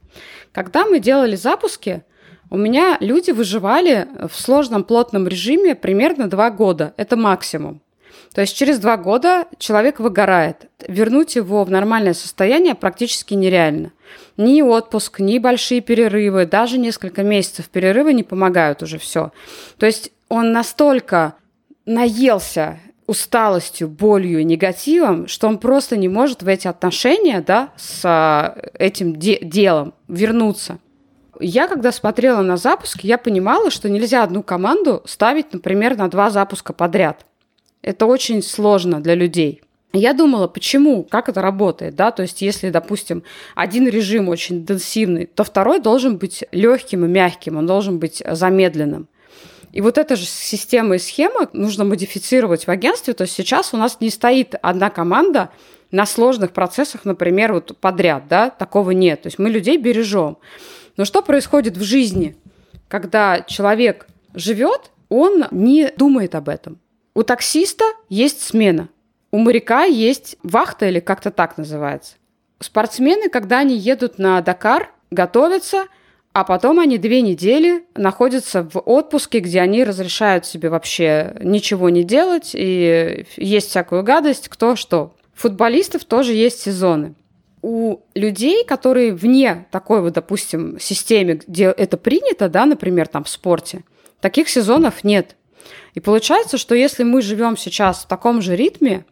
Speaker 2: когда мы делали запуски, у меня люди выживали в сложном плотном режиме примерно два года. Это максимум. То есть через два года человек выгорает. Вернуть его в нормальное состояние практически нереально. Ни отпуск, ни большие перерывы, даже несколько месяцев перерыва не помогают уже все. То есть он настолько наелся усталостью, болью, негативом, что он просто не может в эти отношения да, с а, этим де- делом вернуться. Я, когда смотрела на запуск, я понимала, что нельзя одну команду ставить, например, на два запуска подряд. Это очень сложно для людей. Я думала, почему, как это работает, да, то есть если, допустим, один режим очень интенсивный, то второй должен быть легким и мягким, он должен быть замедленным. И вот эта же система и схема нужно модифицировать в агентстве, то есть сейчас у нас не стоит одна команда на сложных процессах, например, вот подряд, да, такого нет, то есть мы людей бережем. Но что происходит в жизни, когда человек живет, он не думает об этом. У таксиста есть смена. У моряка есть вахта или как-то так называется. Спортсмены, когда они едут на Дакар, готовятся, а потом они две недели находятся в отпуске, где они разрешают себе вообще ничего не делать и есть всякую гадость, кто что. Футболистов тоже есть сезоны. У людей, которые вне такой вот, допустим, системы, где это принято, да, например, там в спорте, таких сезонов нет. И получается, что если мы живем сейчас в таком же ритме,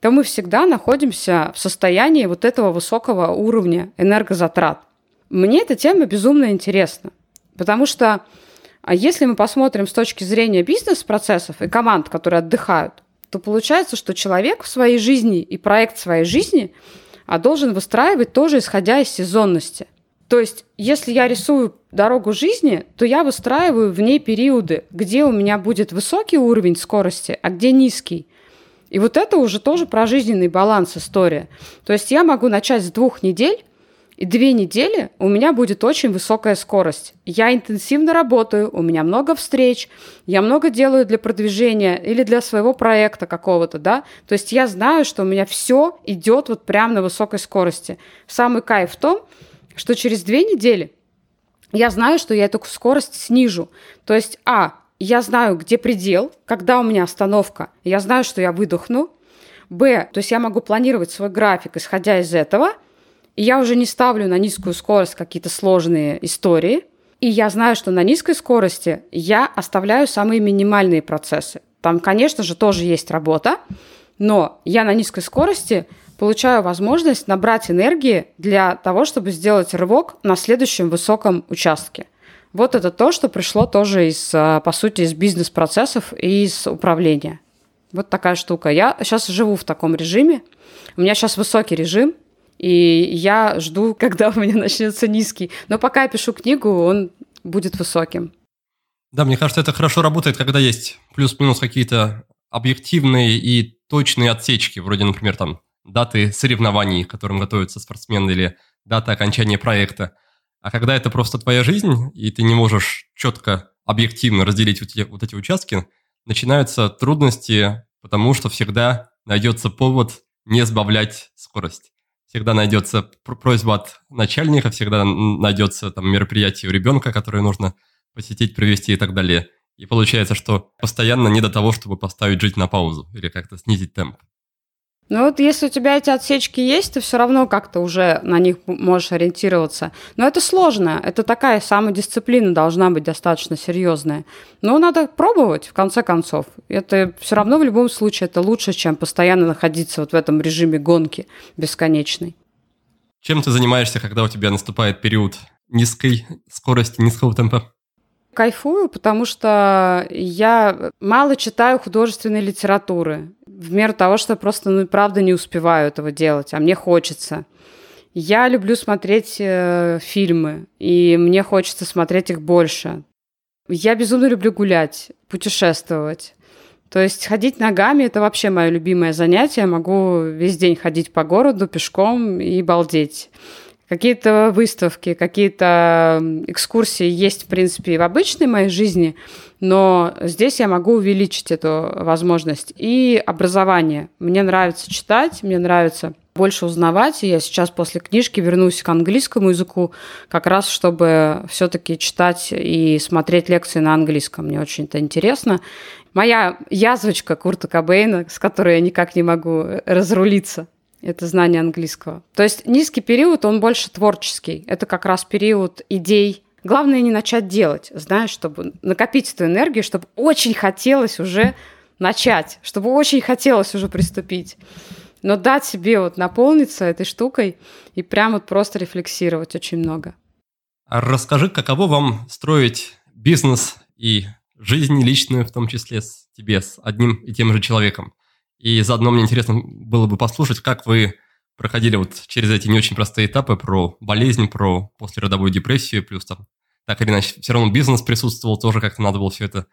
Speaker 2: то мы всегда находимся в состоянии вот этого высокого уровня энергозатрат. Мне эта тема безумно интересна, потому что а если мы посмотрим с точки зрения бизнес-процессов и команд, которые отдыхают, то получается, что человек в своей жизни и проект своей жизни а должен выстраивать тоже исходя из сезонности – то есть, если я рисую дорогу жизни, то я выстраиваю в ней периоды, где у меня будет высокий уровень скорости, а где низкий. И вот это уже тоже про жизненный баланс история. То есть я могу начать с двух недель, и две недели у меня будет очень высокая скорость. Я интенсивно работаю, у меня много встреч, я много делаю для продвижения или для своего проекта какого-то, да. То есть я знаю, что у меня все идет вот прямо на высокой скорости. Самый кайф в том, что через две недели я знаю, что я эту скорость снижу. То есть, а, я знаю, где предел, когда у меня остановка, я знаю, что я выдохну. Б, то есть я могу планировать свой график, исходя из этого, и я уже не ставлю на низкую скорость какие-то сложные истории. И я знаю, что на низкой скорости я оставляю самые минимальные процессы. Там, конечно же, тоже есть работа, но я на низкой скорости получаю возможность набрать энергии для того, чтобы сделать рывок на следующем высоком участке. Вот это то, что пришло тоже из, а, по сути, из бизнес-процессов и из управления. Вот такая штука. Я сейчас живу в таком режиме. У меня сейчас высокий режим. И я жду, [laughs] когда у меня начнется низкий. Но пока я пишу книгу, он будет высоким.
Speaker 1: Да, мне кажется, это хорошо работает, когда есть плюс-минус какие-то объективные и точные отсечки, вроде, например, там даты соревнований, к которым готовятся спортсмены, или дата окончания проекта. А когда это просто твоя жизнь, и ты не можешь четко, объективно разделить вот эти, вот эти участки, начинаются трудности, потому что всегда найдется повод не сбавлять скорость. Всегда найдется просьба от начальника, всегда найдется там мероприятие у ребенка, которое нужно посетить, провести и так далее. И получается, что постоянно не до того, чтобы поставить жизнь на паузу или как-то снизить темп.
Speaker 2: Ну вот если у тебя эти отсечки есть, ты все равно как-то уже на них можешь ориентироваться. Но это сложно, это такая самодисциплина должна быть достаточно серьезная. Но надо пробовать, в конце концов. Это все равно в любом случае это лучше, чем постоянно находиться вот в этом режиме гонки бесконечной.
Speaker 1: Чем ты занимаешься, когда у тебя наступает период низкой скорости, низкого темпа?
Speaker 2: Кайфую, потому что я мало читаю художественной литературы в меру того, что просто, ну, правда не успеваю этого делать, а мне хочется. Я люблю смотреть э, фильмы, и мне хочется смотреть их больше. Я безумно люблю гулять, путешествовать. То есть ходить ногами – это вообще мое любимое занятие. Я могу весь день ходить по городу пешком и балдеть. Какие-то выставки, какие-то экскурсии есть, в принципе, и в обычной моей жизни, но здесь я могу увеличить эту возможность. И образование. Мне нравится читать, мне нравится больше узнавать. И я сейчас после книжки вернусь к английскому языку, как раз чтобы все-таки читать и смотреть лекции на английском. Мне очень это интересно. Моя язвочка Курта Кобейна, с которой я никак не могу разрулиться – это знание английского. То есть низкий период, он больше творческий. Это как раз период идей. Главное не начать делать, знаешь, чтобы накопить эту энергию, чтобы очень хотелось уже начать, чтобы очень хотелось уже приступить. Но дать себе вот наполниться этой штукой и прям вот просто рефлексировать очень много.
Speaker 1: А расскажи, каково вам строить бизнес и жизнь личную, в том числе с тебе, с одним и тем же человеком? И заодно мне интересно было бы послушать, как вы проходили вот через эти не очень простые этапы про болезнь, про послеродовую депрессию, плюс там так или иначе все равно бизнес присутствовал, тоже как-то надо было все это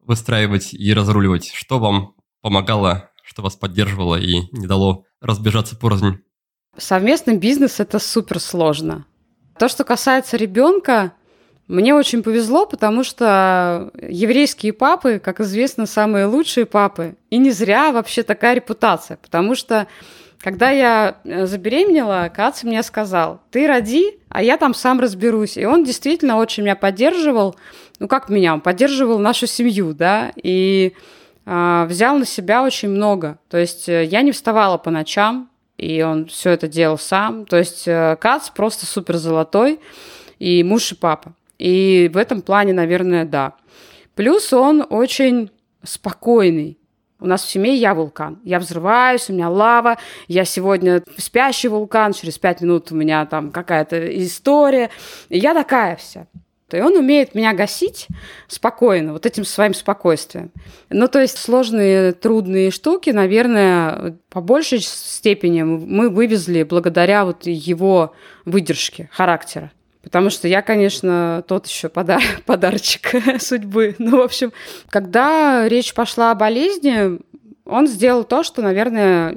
Speaker 1: выстраивать и разруливать. Что вам помогало, что вас поддерживало и не дало разбежаться порознь?
Speaker 2: Совместный бизнес – это супер сложно. То, что касается ребенка, мне очень повезло, потому что еврейские папы, как известно, самые лучшие папы. И не зря вообще такая репутация, потому что когда я э, забеременела, Кац мне сказал, ты роди, а я там сам разберусь. И он действительно очень меня поддерживал. Ну, как меня? Он поддерживал нашу семью, да, и э, взял на себя очень много. То есть э, я не вставала по ночам, и он все это делал сам. То есть э, Кац просто супер золотой, и муж и папа. И в этом плане, наверное, да. Плюс он очень спокойный. У нас в семье я вулкан. Я взрываюсь, у меня лава. Я сегодня спящий вулкан, через пять минут у меня там какая-то история. И я такая вся. И он умеет меня гасить спокойно, вот этим своим спокойствием. Ну, то есть сложные, трудные штуки, наверное, по большей степени мы вывезли благодаря вот его выдержке, характера. Потому что я, конечно, тот еще подар [laughs] подарочек [laughs] судьбы. Ну, в общем, когда речь пошла о болезни, он сделал то, что, наверное,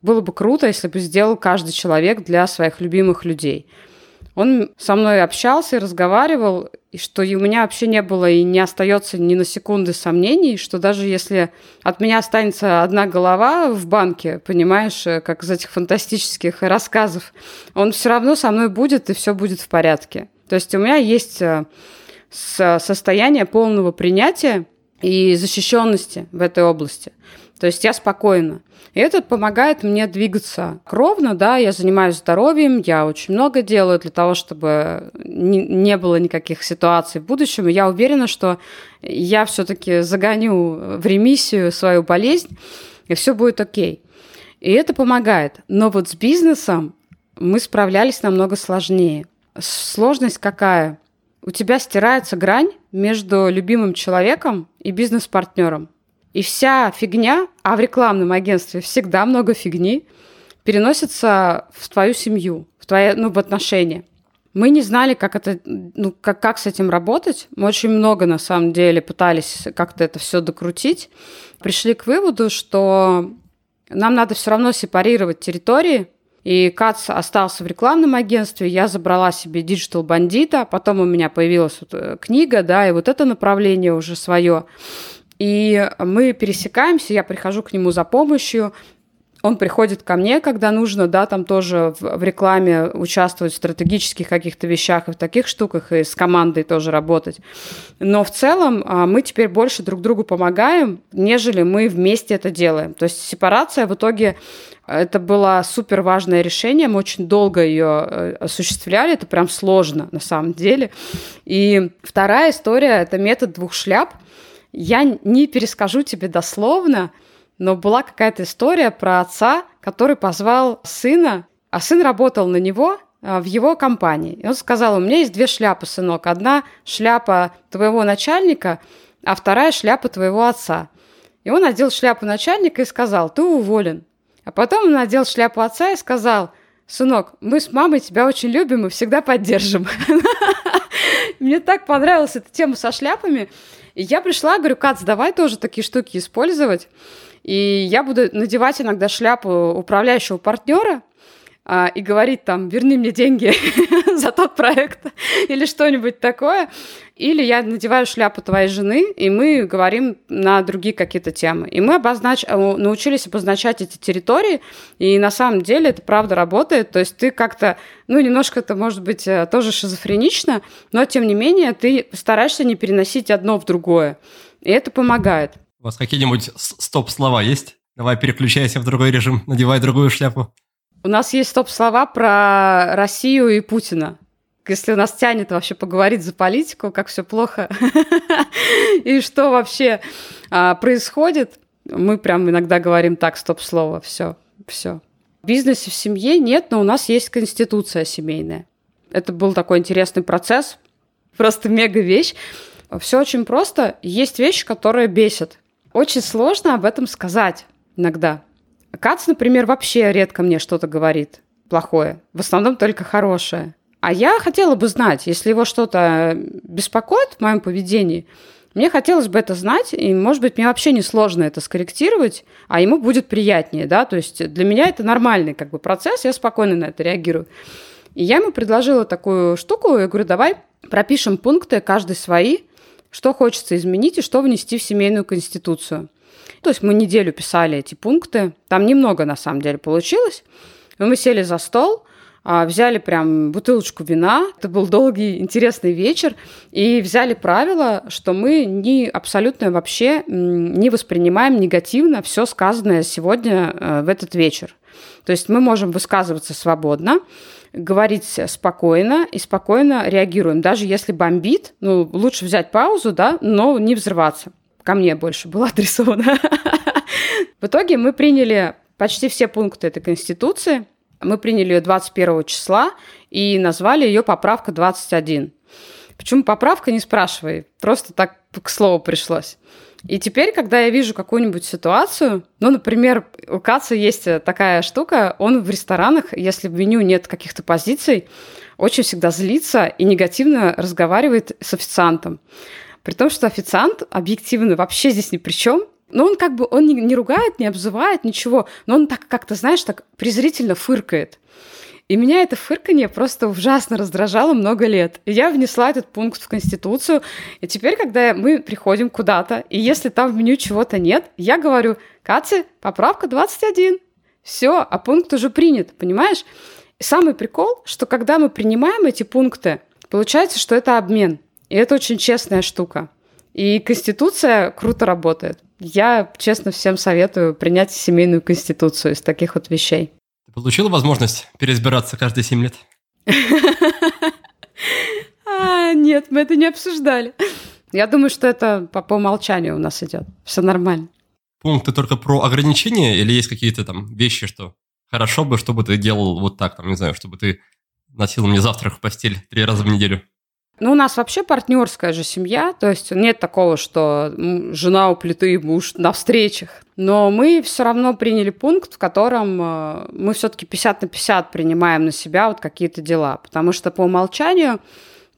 Speaker 2: было бы круто, если бы сделал каждый человек для своих любимых людей – он со мной общался и разговаривал, и что у меня вообще не было и не остается ни на секунды сомнений, что даже если от меня останется одна голова в банке, понимаешь, э, как из этих фантастических рассказов, он все равно со мной будет, и все будет в порядке. То есть у меня есть э, состояние полного принятия и защищенности в этой области. То есть я спокойна. И это помогает мне двигаться ровно, да, я занимаюсь здоровьем, я очень много делаю для того, чтобы не было никаких ситуаций в будущем. И я уверена, что я все-таки загоню в ремиссию свою болезнь, и все будет окей. И это помогает. Но вот с бизнесом мы справлялись намного сложнее. Сложность какая? У тебя стирается грань между любимым человеком и бизнес-партнером. И вся фигня, а в рекламном агентстве всегда много фигни, переносится в твою семью, в твои, ну, в отношения. Мы не знали, как это, ну, как, как с этим работать. Мы очень много, на самом деле, пытались как-то это все докрутить. Пришли к выводу, что нам надо все равно сепарировать территории, и Кац остался в рекламном агентстве, я забрала себе digital бандита, потом у меня появилась вот э, книга, да, и вот это направление уже свое. И мы пересекаемся, я прихожу к нему за помощью, он приходит ко мне, когда нужно, да, там тоже в, в рекламе участвовать в стратегических каких-то вещах и в таких штуках, и с командой тоже работать. Но в целом а, мы теперь больше друг другу помогаем, нежели мы вместе это делаем. То есть сепарация в итоге это было супер важное решение, мы очень долго ее э, осуществляли, это прям сложно на самом деле. И вторая история – это метод двух шляп. Я не перескажу тебе дословно, но была какая-то история про отца, который позвал сына, а сын работал на него а, в его компании. И он сказал, у меня есть две шляпы, сынок. Одна шляпа твоего начальника, а вторая шляпа твоего отца. И он надел шляпу начальника и сказал, ты уволен. А потом он надел шляпу отца и сказал, сынок, мы с мамой тебя очень любим и всегда поддержим. [laughs] Мне так понравилась эта тема со шляпами. И я пришла, говорю, Кац, давай тоже такие штуки использовать. И я буду надевать иногда шляпу управляющего партнера, а, и говорить там, верни мне деньги [laughs] за тот проект [laughs] или что-нибудь такое. Или я надеваю шляпу твоей жены, и мы говорим на другие какие-то темы. И мы обознач... Э, научились обозначать эти территории, и на самом деле это правда работает. То есть ты как-то, ну, немножко это может быть э, тоже шизофренично, но тем не менее ты стараешься не переносить одно в другое. И это помогает.
Speaker 1: У вас какие-нибудь стоп-слова есть? Давай переключайся в другой режим, надевай другую шляпу.
Speaker 2: У нас есть стоп-слова про Россию и Путина. Если нас тянет вообще поговорить за политику, как все плохо [laughs] и что вообще а, происходит, мы прям иногда говорим так, стоп-слово, все, все. В бизнесе, в семье нет, но у нас есть конституция семейная. Это был такой интересный процесс, просто мега вещь. Все очень просто. Есть вещи, которые бесят. Очень сложно об этом сказать иногда. Кац, например, вообще редко мне что-то говорит плохое. В основном только хорошее. А я хотела бы знать, если его что-то беспокоит в моем поведении, мне хотелось бы это знать, и, может быть, мне вообще не сложно это скорректировать, а ему будет приятнее, да, то есть для меня это нормальный как бы процесс, я спокойно на это реагирую. И я ему предложила такую штуку, я говорю, давай пропишем пункты, каждый свои, что хочется изменить и что внести в семейную конституцию. То есть мы неделю писали эти пункты. Там немного, на самом деле, получилось. мы сели за стол, а, взяли прям бутылочку вина. Это был долгий, интересный вечер. И взяли правило, что мы не абсолютно вообще не воспринимаем негативно все сказанное сегодня э, в этот вечер. То есть мы можем высказываться свободно, говорить спокойно и спокойно реагируем. Даже если бомбит, ну, лучше взять паузу, да, но не взрываться ко мне больше была [laughs] адресована. В итоге мы приняли почти все пункты этой Конституции. Мы приняли ее 21 числа и назвали ее поправка 21. Почему поправка, не спрашивай, просто так к слову пришлось. И теперь, когда я вижу какую-нибудь ситуацию, ну, например, у Каца есть такая штука, он в ресторанах, если в меню нет каких-то позиций, очень всегда злится и негативно разговаривает с официантом. При том, что официант объективно вообще здесь ни при чем. Но он как бы, он не, не ругает, не обзывает, ничего. Но он так как-то, знаешь, так презрительно фыркает. И меня это фырканье просто ужасно раздражало много лет. И я внесла этот пункт в Конституцию. И теперь, когда мы приходим куда-то, и если там в меню чего-то нет, я говорю, Катя, поправка 21. Все, а пункт уже принят, понимаешь? И самый прикол, что когда мы принимаем эти пункты, получается, что это обмен. И это очень честная штука. И Конституция круто работает. Я, честно, всем советую принять семейную конституцию из таких вот вещей.
Speaker 1: Ты получила возможность переизбираться каждые семь лет? [laughs]
Speaker 2: А, нет, мы это не обсуждали. Я думаю, что это по, по умолчанию у нас идет. Все нормально.
Speaker 1: Пункты только про ограничения или есть какие-то там вещи, что хорошо бы, чтобы ты делал вот так, там, не знаю, чтобы ты носил мне завтрак в постель три раза в неделю?
Speaker 2: Ну, у нас вообще партнерская же семья, то есть нет такого, что жена у плиты, муж на встречах. Но мы все равно приняли пункт, в котором э, мы все-таки 50 на 50 принимаем на себя вот какие-то дела, потому что по умолчанию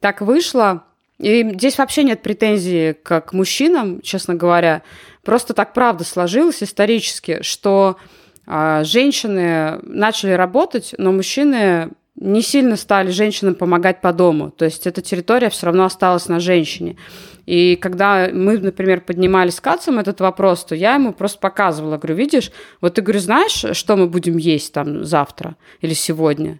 Speaker 2: так вышло, и здесь вообще нет претензий к, мужчинам, честно говоря. Просто так правда сложилось исторически, что э, женщины начали работать, но мужчины не сильно стали женщинам помогать по дому. То есть эта территория все равно осталась на женщине. И когда мы, например, поднимали с Кацем этот вопрос, то я ему просто показывала, говорю, видишь, вот ты, говорю, знаешь, что мы будем есть там завтра или сегодня?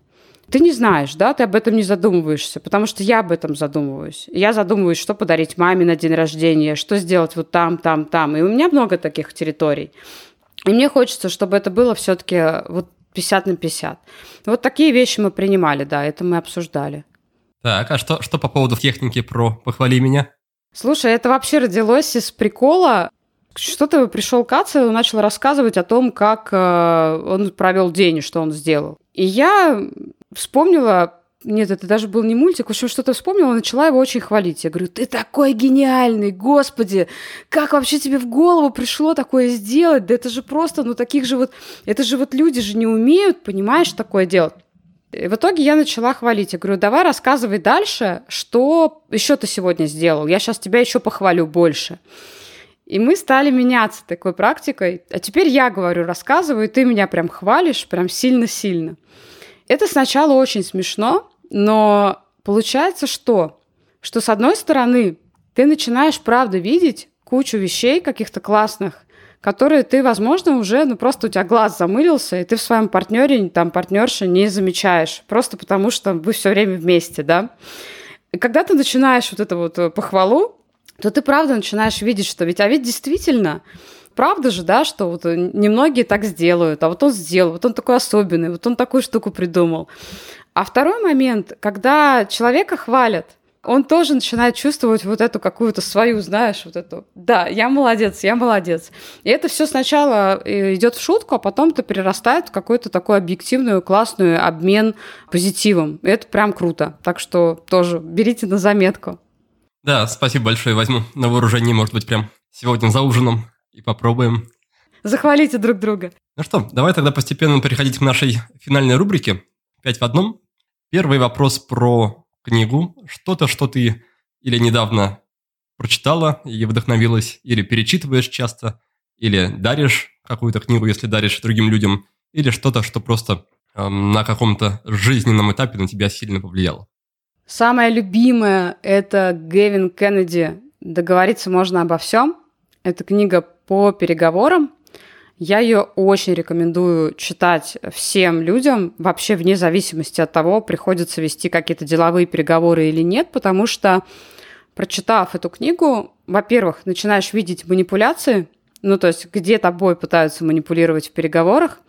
Speaker 2: Ты не знаешь, да, ты об этом не задумываешься, потому что я об этом задумываюсь. Я задумываюсь, что подарить маме на день рождения, что сделать вот там, там, там. И у меня много таких территорий. И мне хочется, чтобы это было все-таки вот 50 на 50. Вот такие вещи мы принимали, да, это мы обсуждали.
Speaker 1: Так, а что, что по поводу техники про «похвали меня»?
Speaker 2: Слушай, это вообще родилось из прикола. Что-то пришел Каца и начал рассказывать о том, как э, он провел день и что он сделал. И я вспомнила нет, это даже был не мультик. В общем, что-то вспомнила, начала его очень хвалить. Я говорю, ты такой гениальный, господи, как вообще тебе в голову пришло такое сделать? Да это же просто, ну таких же вот, это же вот люди же не умеют, понимаешь, такое делать. И в итоге я начала хвалить. Я говорю, давай рассказывай дальше, что еще ты сегодня сделал. Я сейчас тебя еще похвалю больше. И мы стали меняться такой практикой. А теперь я говорю, рассказываю, и ты меня прям хвалишь, прям сильно-сильно. Это сначала очень смешно, но получается что? Что с одной стороны ты начинаешь, правда, видеть кучу вещей каких-то классных, которые ты, возможно, уже, ну просто у тебя глаз замылился, и ты в своем партнере, там, партнерше не замечаешь, просто потому что вы все время вместе, да. И когда ты начинаешь вот эту вот э, похвалу, то ты правда начинаешь видеть, что ведь, а ведь действительно, правда же, да, что вот немногие так сделают, а вот он сделал, вот он такой особенный, вот он такую штуку придумал. А второй момент, когда человека хвалят, он тоже начинает чувствовать вот эту какую-то свою, знаешь, вот эту, да, я молодец, я молодец. И это все сначала э, идет в шутку, а потом это перерастает в какой-то такой объективный, классный обмен позитивом. И это прям круто. Так что тоже берите на заметку.
Speaker 1: Да, спасибо большое, возьму на вооружение, может быть, прям сегодня за ужином и попробуем.
Speaker 2: Захвалите друг друга.
Speaker 1: Ну что, давай тогда постепенно переходить к нашей финальной рубрике «Пять в одном». Первый вопрос про книгу. Что-то, что ты или недавно прочитала и вдохновилась, или перечитываешь часто, или даришь какую-то книгу, если даришь другим людям, или что-то, что просто эм, на каком-то жизненном этапе на тебя сильно повлияло.
Speaker 2: Самое любимое – это Гэвин Кеннеди «Договориться можно обо всем». Это книга по переговорам. Я ее очень рекомендую читать всем людям, вообще вне зависимости от того, приходится вести какие-то деловые переговоры или нет, потому что, прочитав эту книгу, во-первых, начинаешь видеть манипуляции, ну, то есть где тобой пытаются манипулировать в переговорах,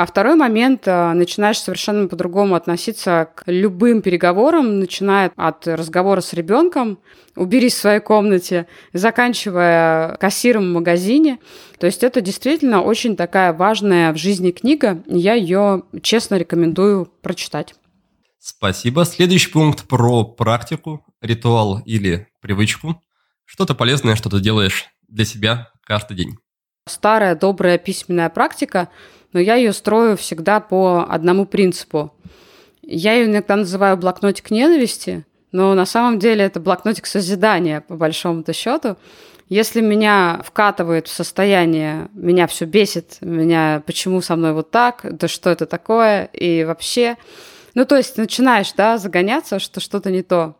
Speaker 2: а второй момент, э, начинаешь совершенно по-другому относиться к любым переговорам, начиная от разговора с ребенком, уберись в своей комнате, заканчивая кассиром в магазине. То есть это действительно очень такая важная в жизни книга. Я ее честно рекомендую прочитать.
Speaker 1: Спасибо. Следующий пункт про практику, ритуал или привычку. Что-то полезное, что ты делаешь для себя каждый день.
Speaker 2: Старая добрая письменная практика – но я ее строю всегда по одному принципу. Я ее иногда называю блокнотик ненависти, но на самом деле это блокнотик созидания, по большому-то счету. Если меня вкатывает в состояние, меня все бесит, меня почему со мной вот так, да что это такое, и вообще... Ну, то есть начинаешь, да, загоняться, что что-то не то.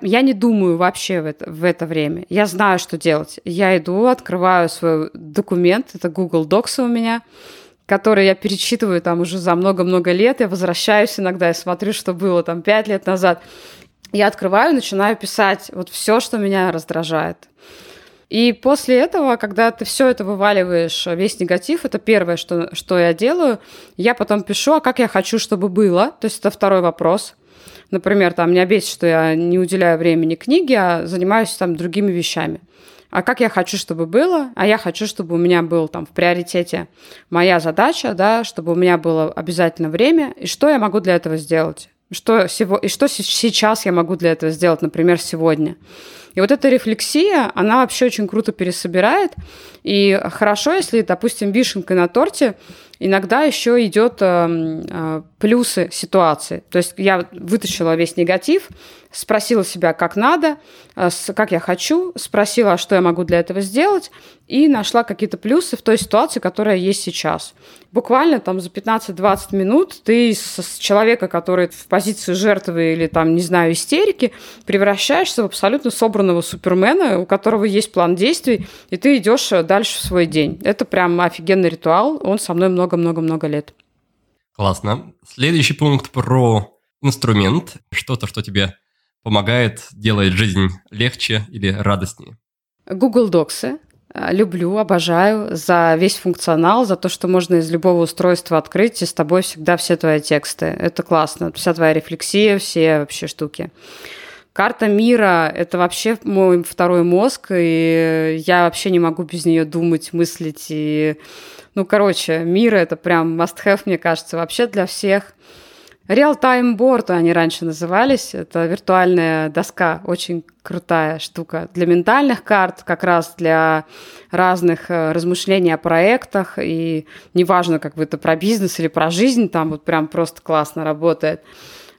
Speaker 2: Я не думаю вообще в это, в это время. Я знаю, что делать. Я иду, открываю свой документ, это Google Docs у меня, которые я перечитываю там уже за много-много лет. Я возвращаюсь иногда, я смотрю, что было там пять лет назад. Я открываю, начинаю писать вот все, что меня раздражает. И после этого, когда ты все это вываливаешь, весь негатив, это первое, что, что я делаю. Я потом пишу, а как я хочу, чтобы было. То есть это второй вопрос. Например, там меня бесит, что я не уделяю времени книге, а занимаюсь там другими вещами а как я хочу, чтобы было, а я хочу, чтобы у меня был там в приоритете моя задача, да, чтобы у меня было обязательно время, и что я могу для этого сделать. Что, сего, и что сейчас я могу для этого сделать, например, сегодня. И вот эта рефлексия, она вообще очень круто пересобирает. И хорошо, если, допустим, вишенкой на торте иногда еще идет э, э, плюсы ситуации. То есть я вытащила весь негатив, спросила себя, как надо, э, как я хочу, спросила, что я могу для этого сделать, и нашла какие-то плюсы в той ситуации, которая есть сейчас. Буквально там за 15-20 минут ты с человека, который в позиции жертвы или там, не знаю, истерики, превращаешься в абсолютно собранного супермена, у которого есть план действий, и ты идешь дальше в свой день. Это прям офигенный ритуал, он со мной много-много-много лет.
Speaker 1: Классно. Следующий пункт про инструмент, что-то, что тебе помогает, делает жизнь легче или радостнее.
Speaker 2: Google Docs. Люблю, обожаю за весь функционал, за то, что можно из любого устройства открыть, и с тобой всегда все твои тексты. Это классно. Вся твоя рефлексия, все вообще штуки. Карта мира – это вообще мой второй мозг, и я вообще не могу без нее думать, мыслить. И, ну, короче, мир – это прям must-have, мне кажется, вообще для всех. Real-time board они раньше назывались. Это виртуальная доска, очень крутая штука. Для ментальных карт, как раз для разных э, размышлений о проектах. И неважно, как бы это про бизнес или про жизнь, там вот прям просто классно работает.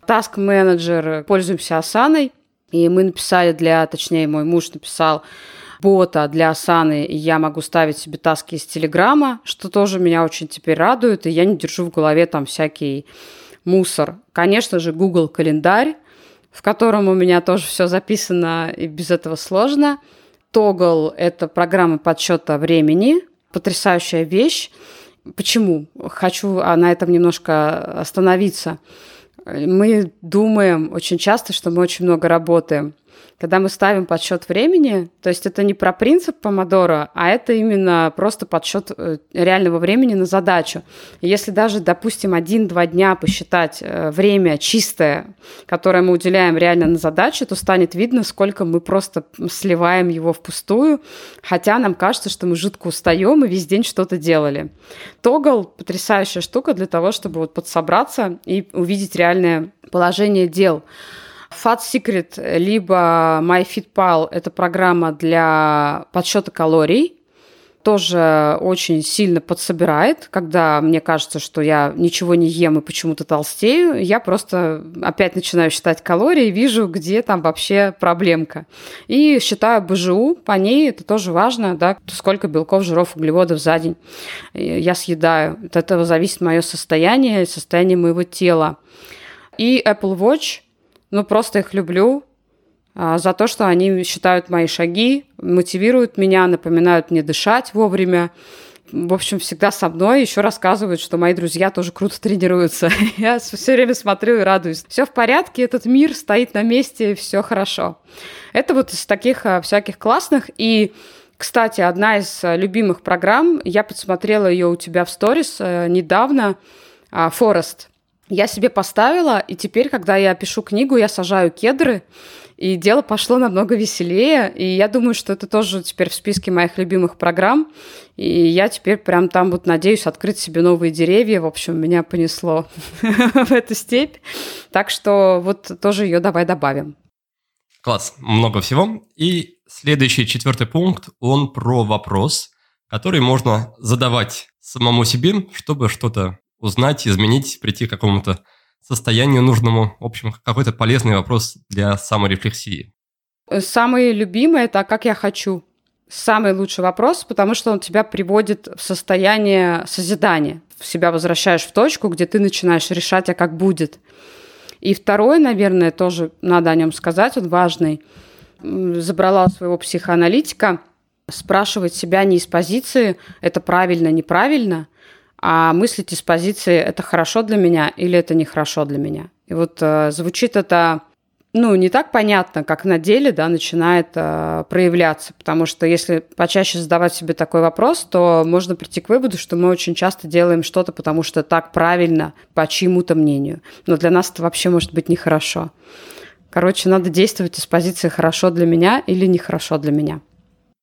Speaker 2: Task Manager, пользуемся Асаной. И мы написали для, точнее, мой муж написал бота для Асаны, и я могу ставить себе таски из Телеграма, что тоже меня очень теперь радует, и я не держу в голове там всякий мусор. Конечно же, Google календарь, в котором у меня тоже все записано, и без этого сложно. Toggle – это программа подсчета времени, потрясающая вещь. Почему? Хочу на этом немножко остановиться. Мы думаем очень часто, что мы очень много работаем. Когда мы ставим подсчет времени, то есть это не про принцип помодора, а это именно просто подсчет э, реального времени на задачу. Если даже, допустим, один-два дня посчитать э, время чистое, которое мы уделяем реально на задачу, то станет видно, сколько мы просто сливаем его впустую, хотя нам кажется, что мы жутко устаем и весь день что-то делали. Тогл – потрясающая штука для того, чтобы вот подсобраться и увидеть реальное положение дел. Fat Secret либо MyFitPal – это программа для подсчета калорий, тоже очень сильно подсобирает, когда мне кажется, что я ничего не ем и почему-то толстею, я просто опять начинаю считать калории вижу, где там вообще проблемка. И считаю БЖУ, по ней это тоже важно, да, сколько белков, жиров, углеводов за день я съедаю. От этого зависит мое состояние, состояние моего тела. И Apple Watch – ну, просто их люблю а, за то, что они считают мои шаги, мотивируют меня, напоминают мне дышать вовремя. В общем, всегда со мной еще рассказывают, что мои друзья тоже круто тренируются. [laughs] Я все время смотрю и радуюсь. Все в порядке, этот мир стоит на месте, все хорошо. Это вот из таких а, всяких классных. И, кстати, одна из а, любимых программ, я подсмотрела ее у тебя в сторис э, недавно, Форест. Я себе поставила, и теперь, когда я пишу книгу, я сажаю кедры, и дело пошло намного веселее. И я думаю, что это тоже теперь в списке моих любимых программ. И я теперь прям там вот надеюсь открыть себе новые деревья. В общем, меня понесло [laughs] в эту степь. Так что вот тоже ее давай добавим.
Speaker 1: Класс, много всего. И следующий, четвертый пункт, он про вопрос, который можно задавать самому себе, чтобы что-то узнать, изменить, прийти к какому-то состоянию нужному. В общем, какой-то полезный вопрос для саморефлексии.
Speaker 2: Самый любимый – это «А как я хочу?» Самый лучший вопрос, потому что он тебя приводит в состояние созидания. В себя возвращаешь в точку, где ты начинаешь решать, а как будет. И второй, наверное, тоже надо о нем сказать, он важный. Забрала своего психоаналитика, спрашивать себя не из позиции «это правильно, неправильно», а мыслить из позиции «это хорошо для меня» или «это нехорошо для меня». И вот э, звучит это ну, не так понятно, как на деле, да, начинает э, проявляться. Потому что если почаще задавать себе такой вопрос, то можно прийти к выводу, что мы очень часто делаем что-то, потому что так правильно, по чьему-то мнению. Но для нас это вообще может быть нехорошо. Короче, надо действовать из позиции «хорошо для меня» или «нехорошо для меня».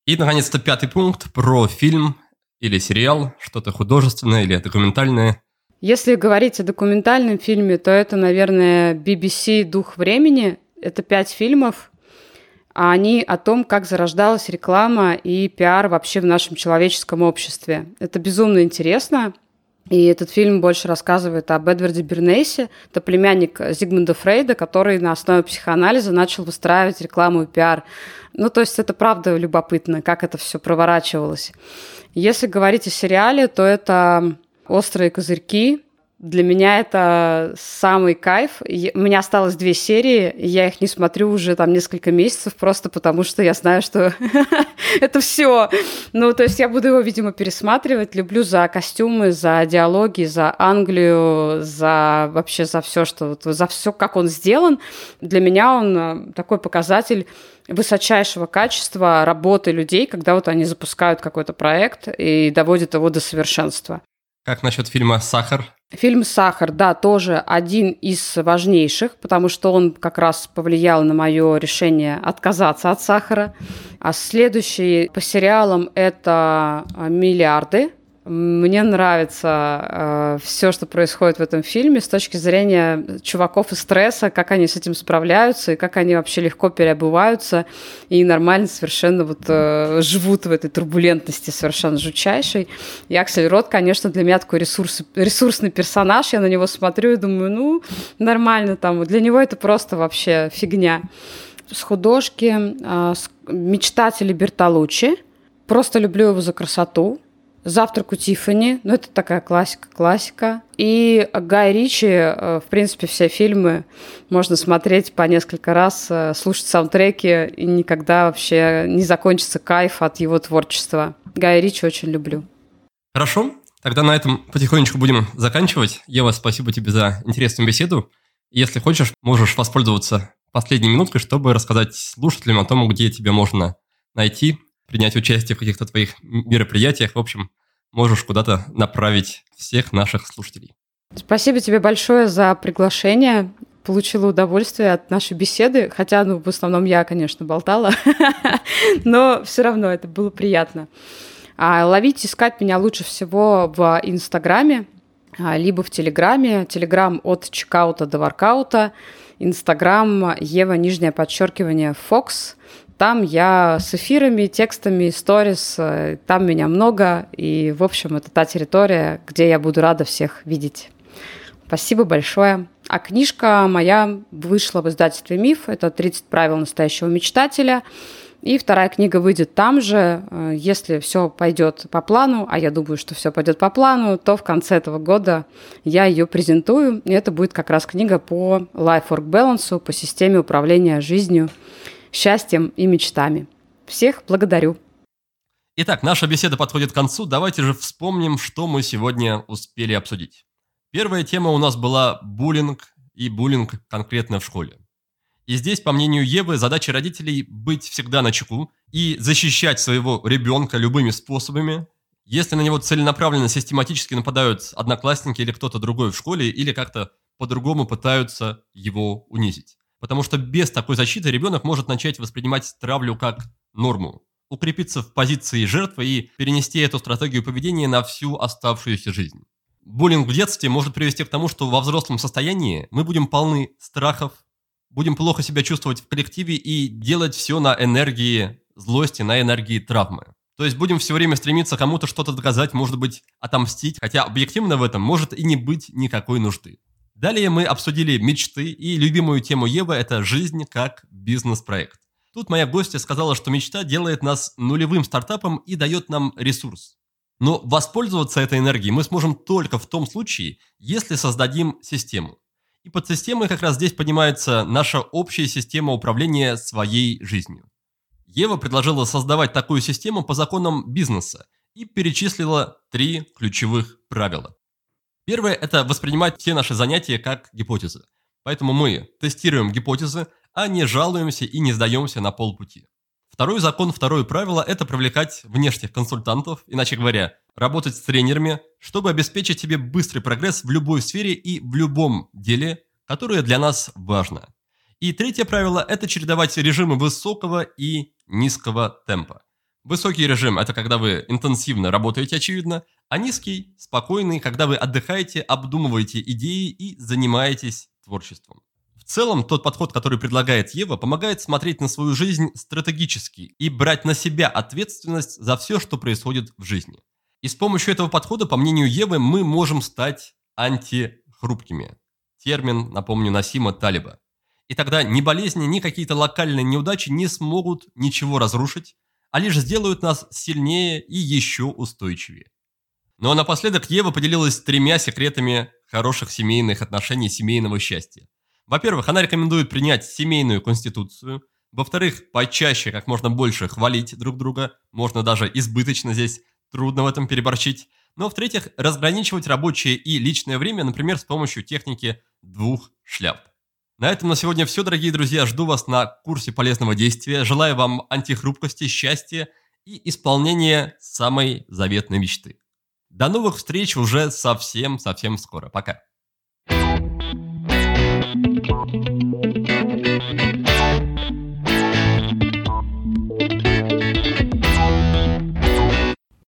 Speaker 1: И, наконец-то, пятый пункт про фильм или сериал, что-то художественное или документальное,
Speaker 2: Если говорить о документальном фильме, то это, наверное, BBC «Дух времени». Это пять фильмов, а они о том, как зарождалась реклама и пиар вообще в нашем человеческом обществе. Это безумно интересно. И этот фильм больше рассказывает об Эдварде Бернейсе. Это племянник Зигмунда Фрейда, который на основе психоанализа начал выстраивать рекламу и пиар. Ну, то есть это правда любопытно, как это все проворачивалось. Если говорить о сериале, то это «Острые козырьки», для меня это самый кайф. У меня осталось две серии, я их не смотрю уже там несколько месяцев, просто потому что я знаю, что [laughs] это все. Ну, то есть я буду его, видимо, пересматривать. Люблю за костюмы, за диалоги, за Англию, за вообще за все, что за все, как он сделан. Для меня он э, такой показатель высочайшего качества работы людей, когда вот они запускают какой-то проект и доводят его до совершенства.
Speaker 1: Как насчет фильма «Сахар»?
Speaker 2: Фильм «Сахар», да, тоже один из важнейших, потому что он как раз повлиял на мое решение отказаться от сахара. А следующий по сериалам это «Миллиарды», мне нравится э, все, что происходит в этом фильме с точки зрения чуваков и стресса, как они с этим справляются и как они вообще легко переобуваются и нормально совершенно вот э, живут в этой турбулентности совершенно жутчайшей. И Аксель Рот, конечно, для меня такой ресурс, ресурсный персонаж. Я на него смотрю и думаю, ну, нормально там. Для него это просто вообще фигня. С художки, э, мечтатели Бертолуччи. Просто люблю его за красоту «Завтрак у Тиффани», ну это такая классика, классика. И Гай Ричи, э, в принципе, все фильмы можно смотреть по несколько раз, э, слушать саундтреки, и никогда вообще не закончится кайф от его творчества. Гай Ричи очень люблю.
Speaker 1: Хорошо, тогда на этом потихонечку будем заканчивать. Ева, спасибо тебе за интересную беседу. Если хочешь, можешь воспользоваться последней минуткой, чтобы рассказать слушателям о том, где тебя можно найти, принять участие в каких-то твоих мероприятиях. В общем, можешь куда-то направить всех наших слушателей.
Speaker 2: Спасибо тебе большое за приглашение. Получила удовольствие от нашей беседы, хотя, ну, в основном я, конечно, болтала, [laughs] но все равно это было приятно. А, ловить, искать меня лучше всего в Инстаграме, а, либо в Телеграме. Телеграм от чекаута до воркаута. Инстаграм Ева, нижнее подчеркивание, Фокс. Там я с эфирами, текстами, сторис, э, там меня много, и, в общем, это та территория, где я буду рада всех видеть. Спасибо большое. А книжка моя вышла в издательстве «Миф». Это «30 правил настоящего мечтателя». И вторая книга выйдет там же. Э, если все пойдет по плану, а я думаю, что все пойдет по плану, то в конце этого года я ее презентую. И это будет как раз книга по Life-Work Balance, по системе управления жизнью счастьем и мечтами. Всех благодарю.
Speaker 1: Итак, наша беседа подходит к концу. Давайте же вспомним, что мы сегодня успели обсудить. Первая тема у нас была буллинг и буллинг конкретно в школе. И здесь, по мнению Евы, задача родителей быть всегда на чеку и защищать своего ребенка любыми способами, если на него целенаправленно систематически нападают одноклассники или кто-то другой в школе, или как-то по-другому пытаются его унизить. Потому что без такой защиты ребенок может начать воспринимать травлю как норму, укрепиться в позиции жертвы и перенести эту стратегию поведения на всю оставшуюся жизнь. Буллинг в детстве может привести к тому, что во взрослом состоянии мы будем полны страхов, будем плохо себя чувствовать в коллективе и делать все на энергии злости, на энергии травмы. То есть будем все время стремиться кому-то что-то доказать, может быть, отомстить, хотя объективно в этом может и не быть никакой нужды. Далее мы обсудили мечты и любимую тему Евы – это жизнь как бизнес-проект. Тут моя гостья сказала, что мечта делает нас нулевым стартапом и дает нам ресурс. Но воспользоваться этой энергией мы сможем только в том случае, если создадим систему. И под системой как раз здесь понимается наша общая система управления своей жизнью. Ева предложила создавать такую систему по законам бизнеса и перечислила три ключевых правила. Первое – это воспринимать все наши занятия как гипотезы. Поэтому мы тестируем гипотезы, а не жалуемся и не сдаемся на полпути. Второй закон, второе правило – это привлекать внешних консультантов, иначе говоря, работать с тренерами, чтобы обеспечить тебе быстрый прогресс в любой сфере и в любом деле, которое для нас важно. И третье правило – это чередовать режимы высокого и низкого темпа. Высокий режим – это когда вы интенсивно работаете, очевидно, А низкий, спокойный, когда вы отдыхаете, обдумываете идеи и занимаетесь творчеством. В целом, тот подход, который предлагает Ева, помогает смотреть на свою жизнь стратегически и брать на себя ответственность за все, что происходит в жизни. И с помощью этого подхода, по мнению Евы, мы можем стать антихрупкими. Термин, напомню, Насима Талиба. И тогда ни болезни, ни какие-то локальные неудачи не смогут ничего разрушить, а лишь сделают нас сильнее и еще устойчивее. Ну а напоследок Ева поделилась тремя секретами хороших семейных отношений, семейного счастья. Во-первых, она рекомендует принять семейную конституцию. Во-вторых, почаще, как можно больше хвалить друг друга. Можно даже избыточно здесь, трудно в этом переборчить. Но в-третьих, разграничивать рабочее и личное время, например, с помощью техники двух шляп. На этом на сегодня все, дорогие друзья. Жду вас на курсе полезного действия. Желаю вам антихрупкости, счастья и исполнения самой заветной мечты. До новых встреч уже совсем-совсем скоро. Пока.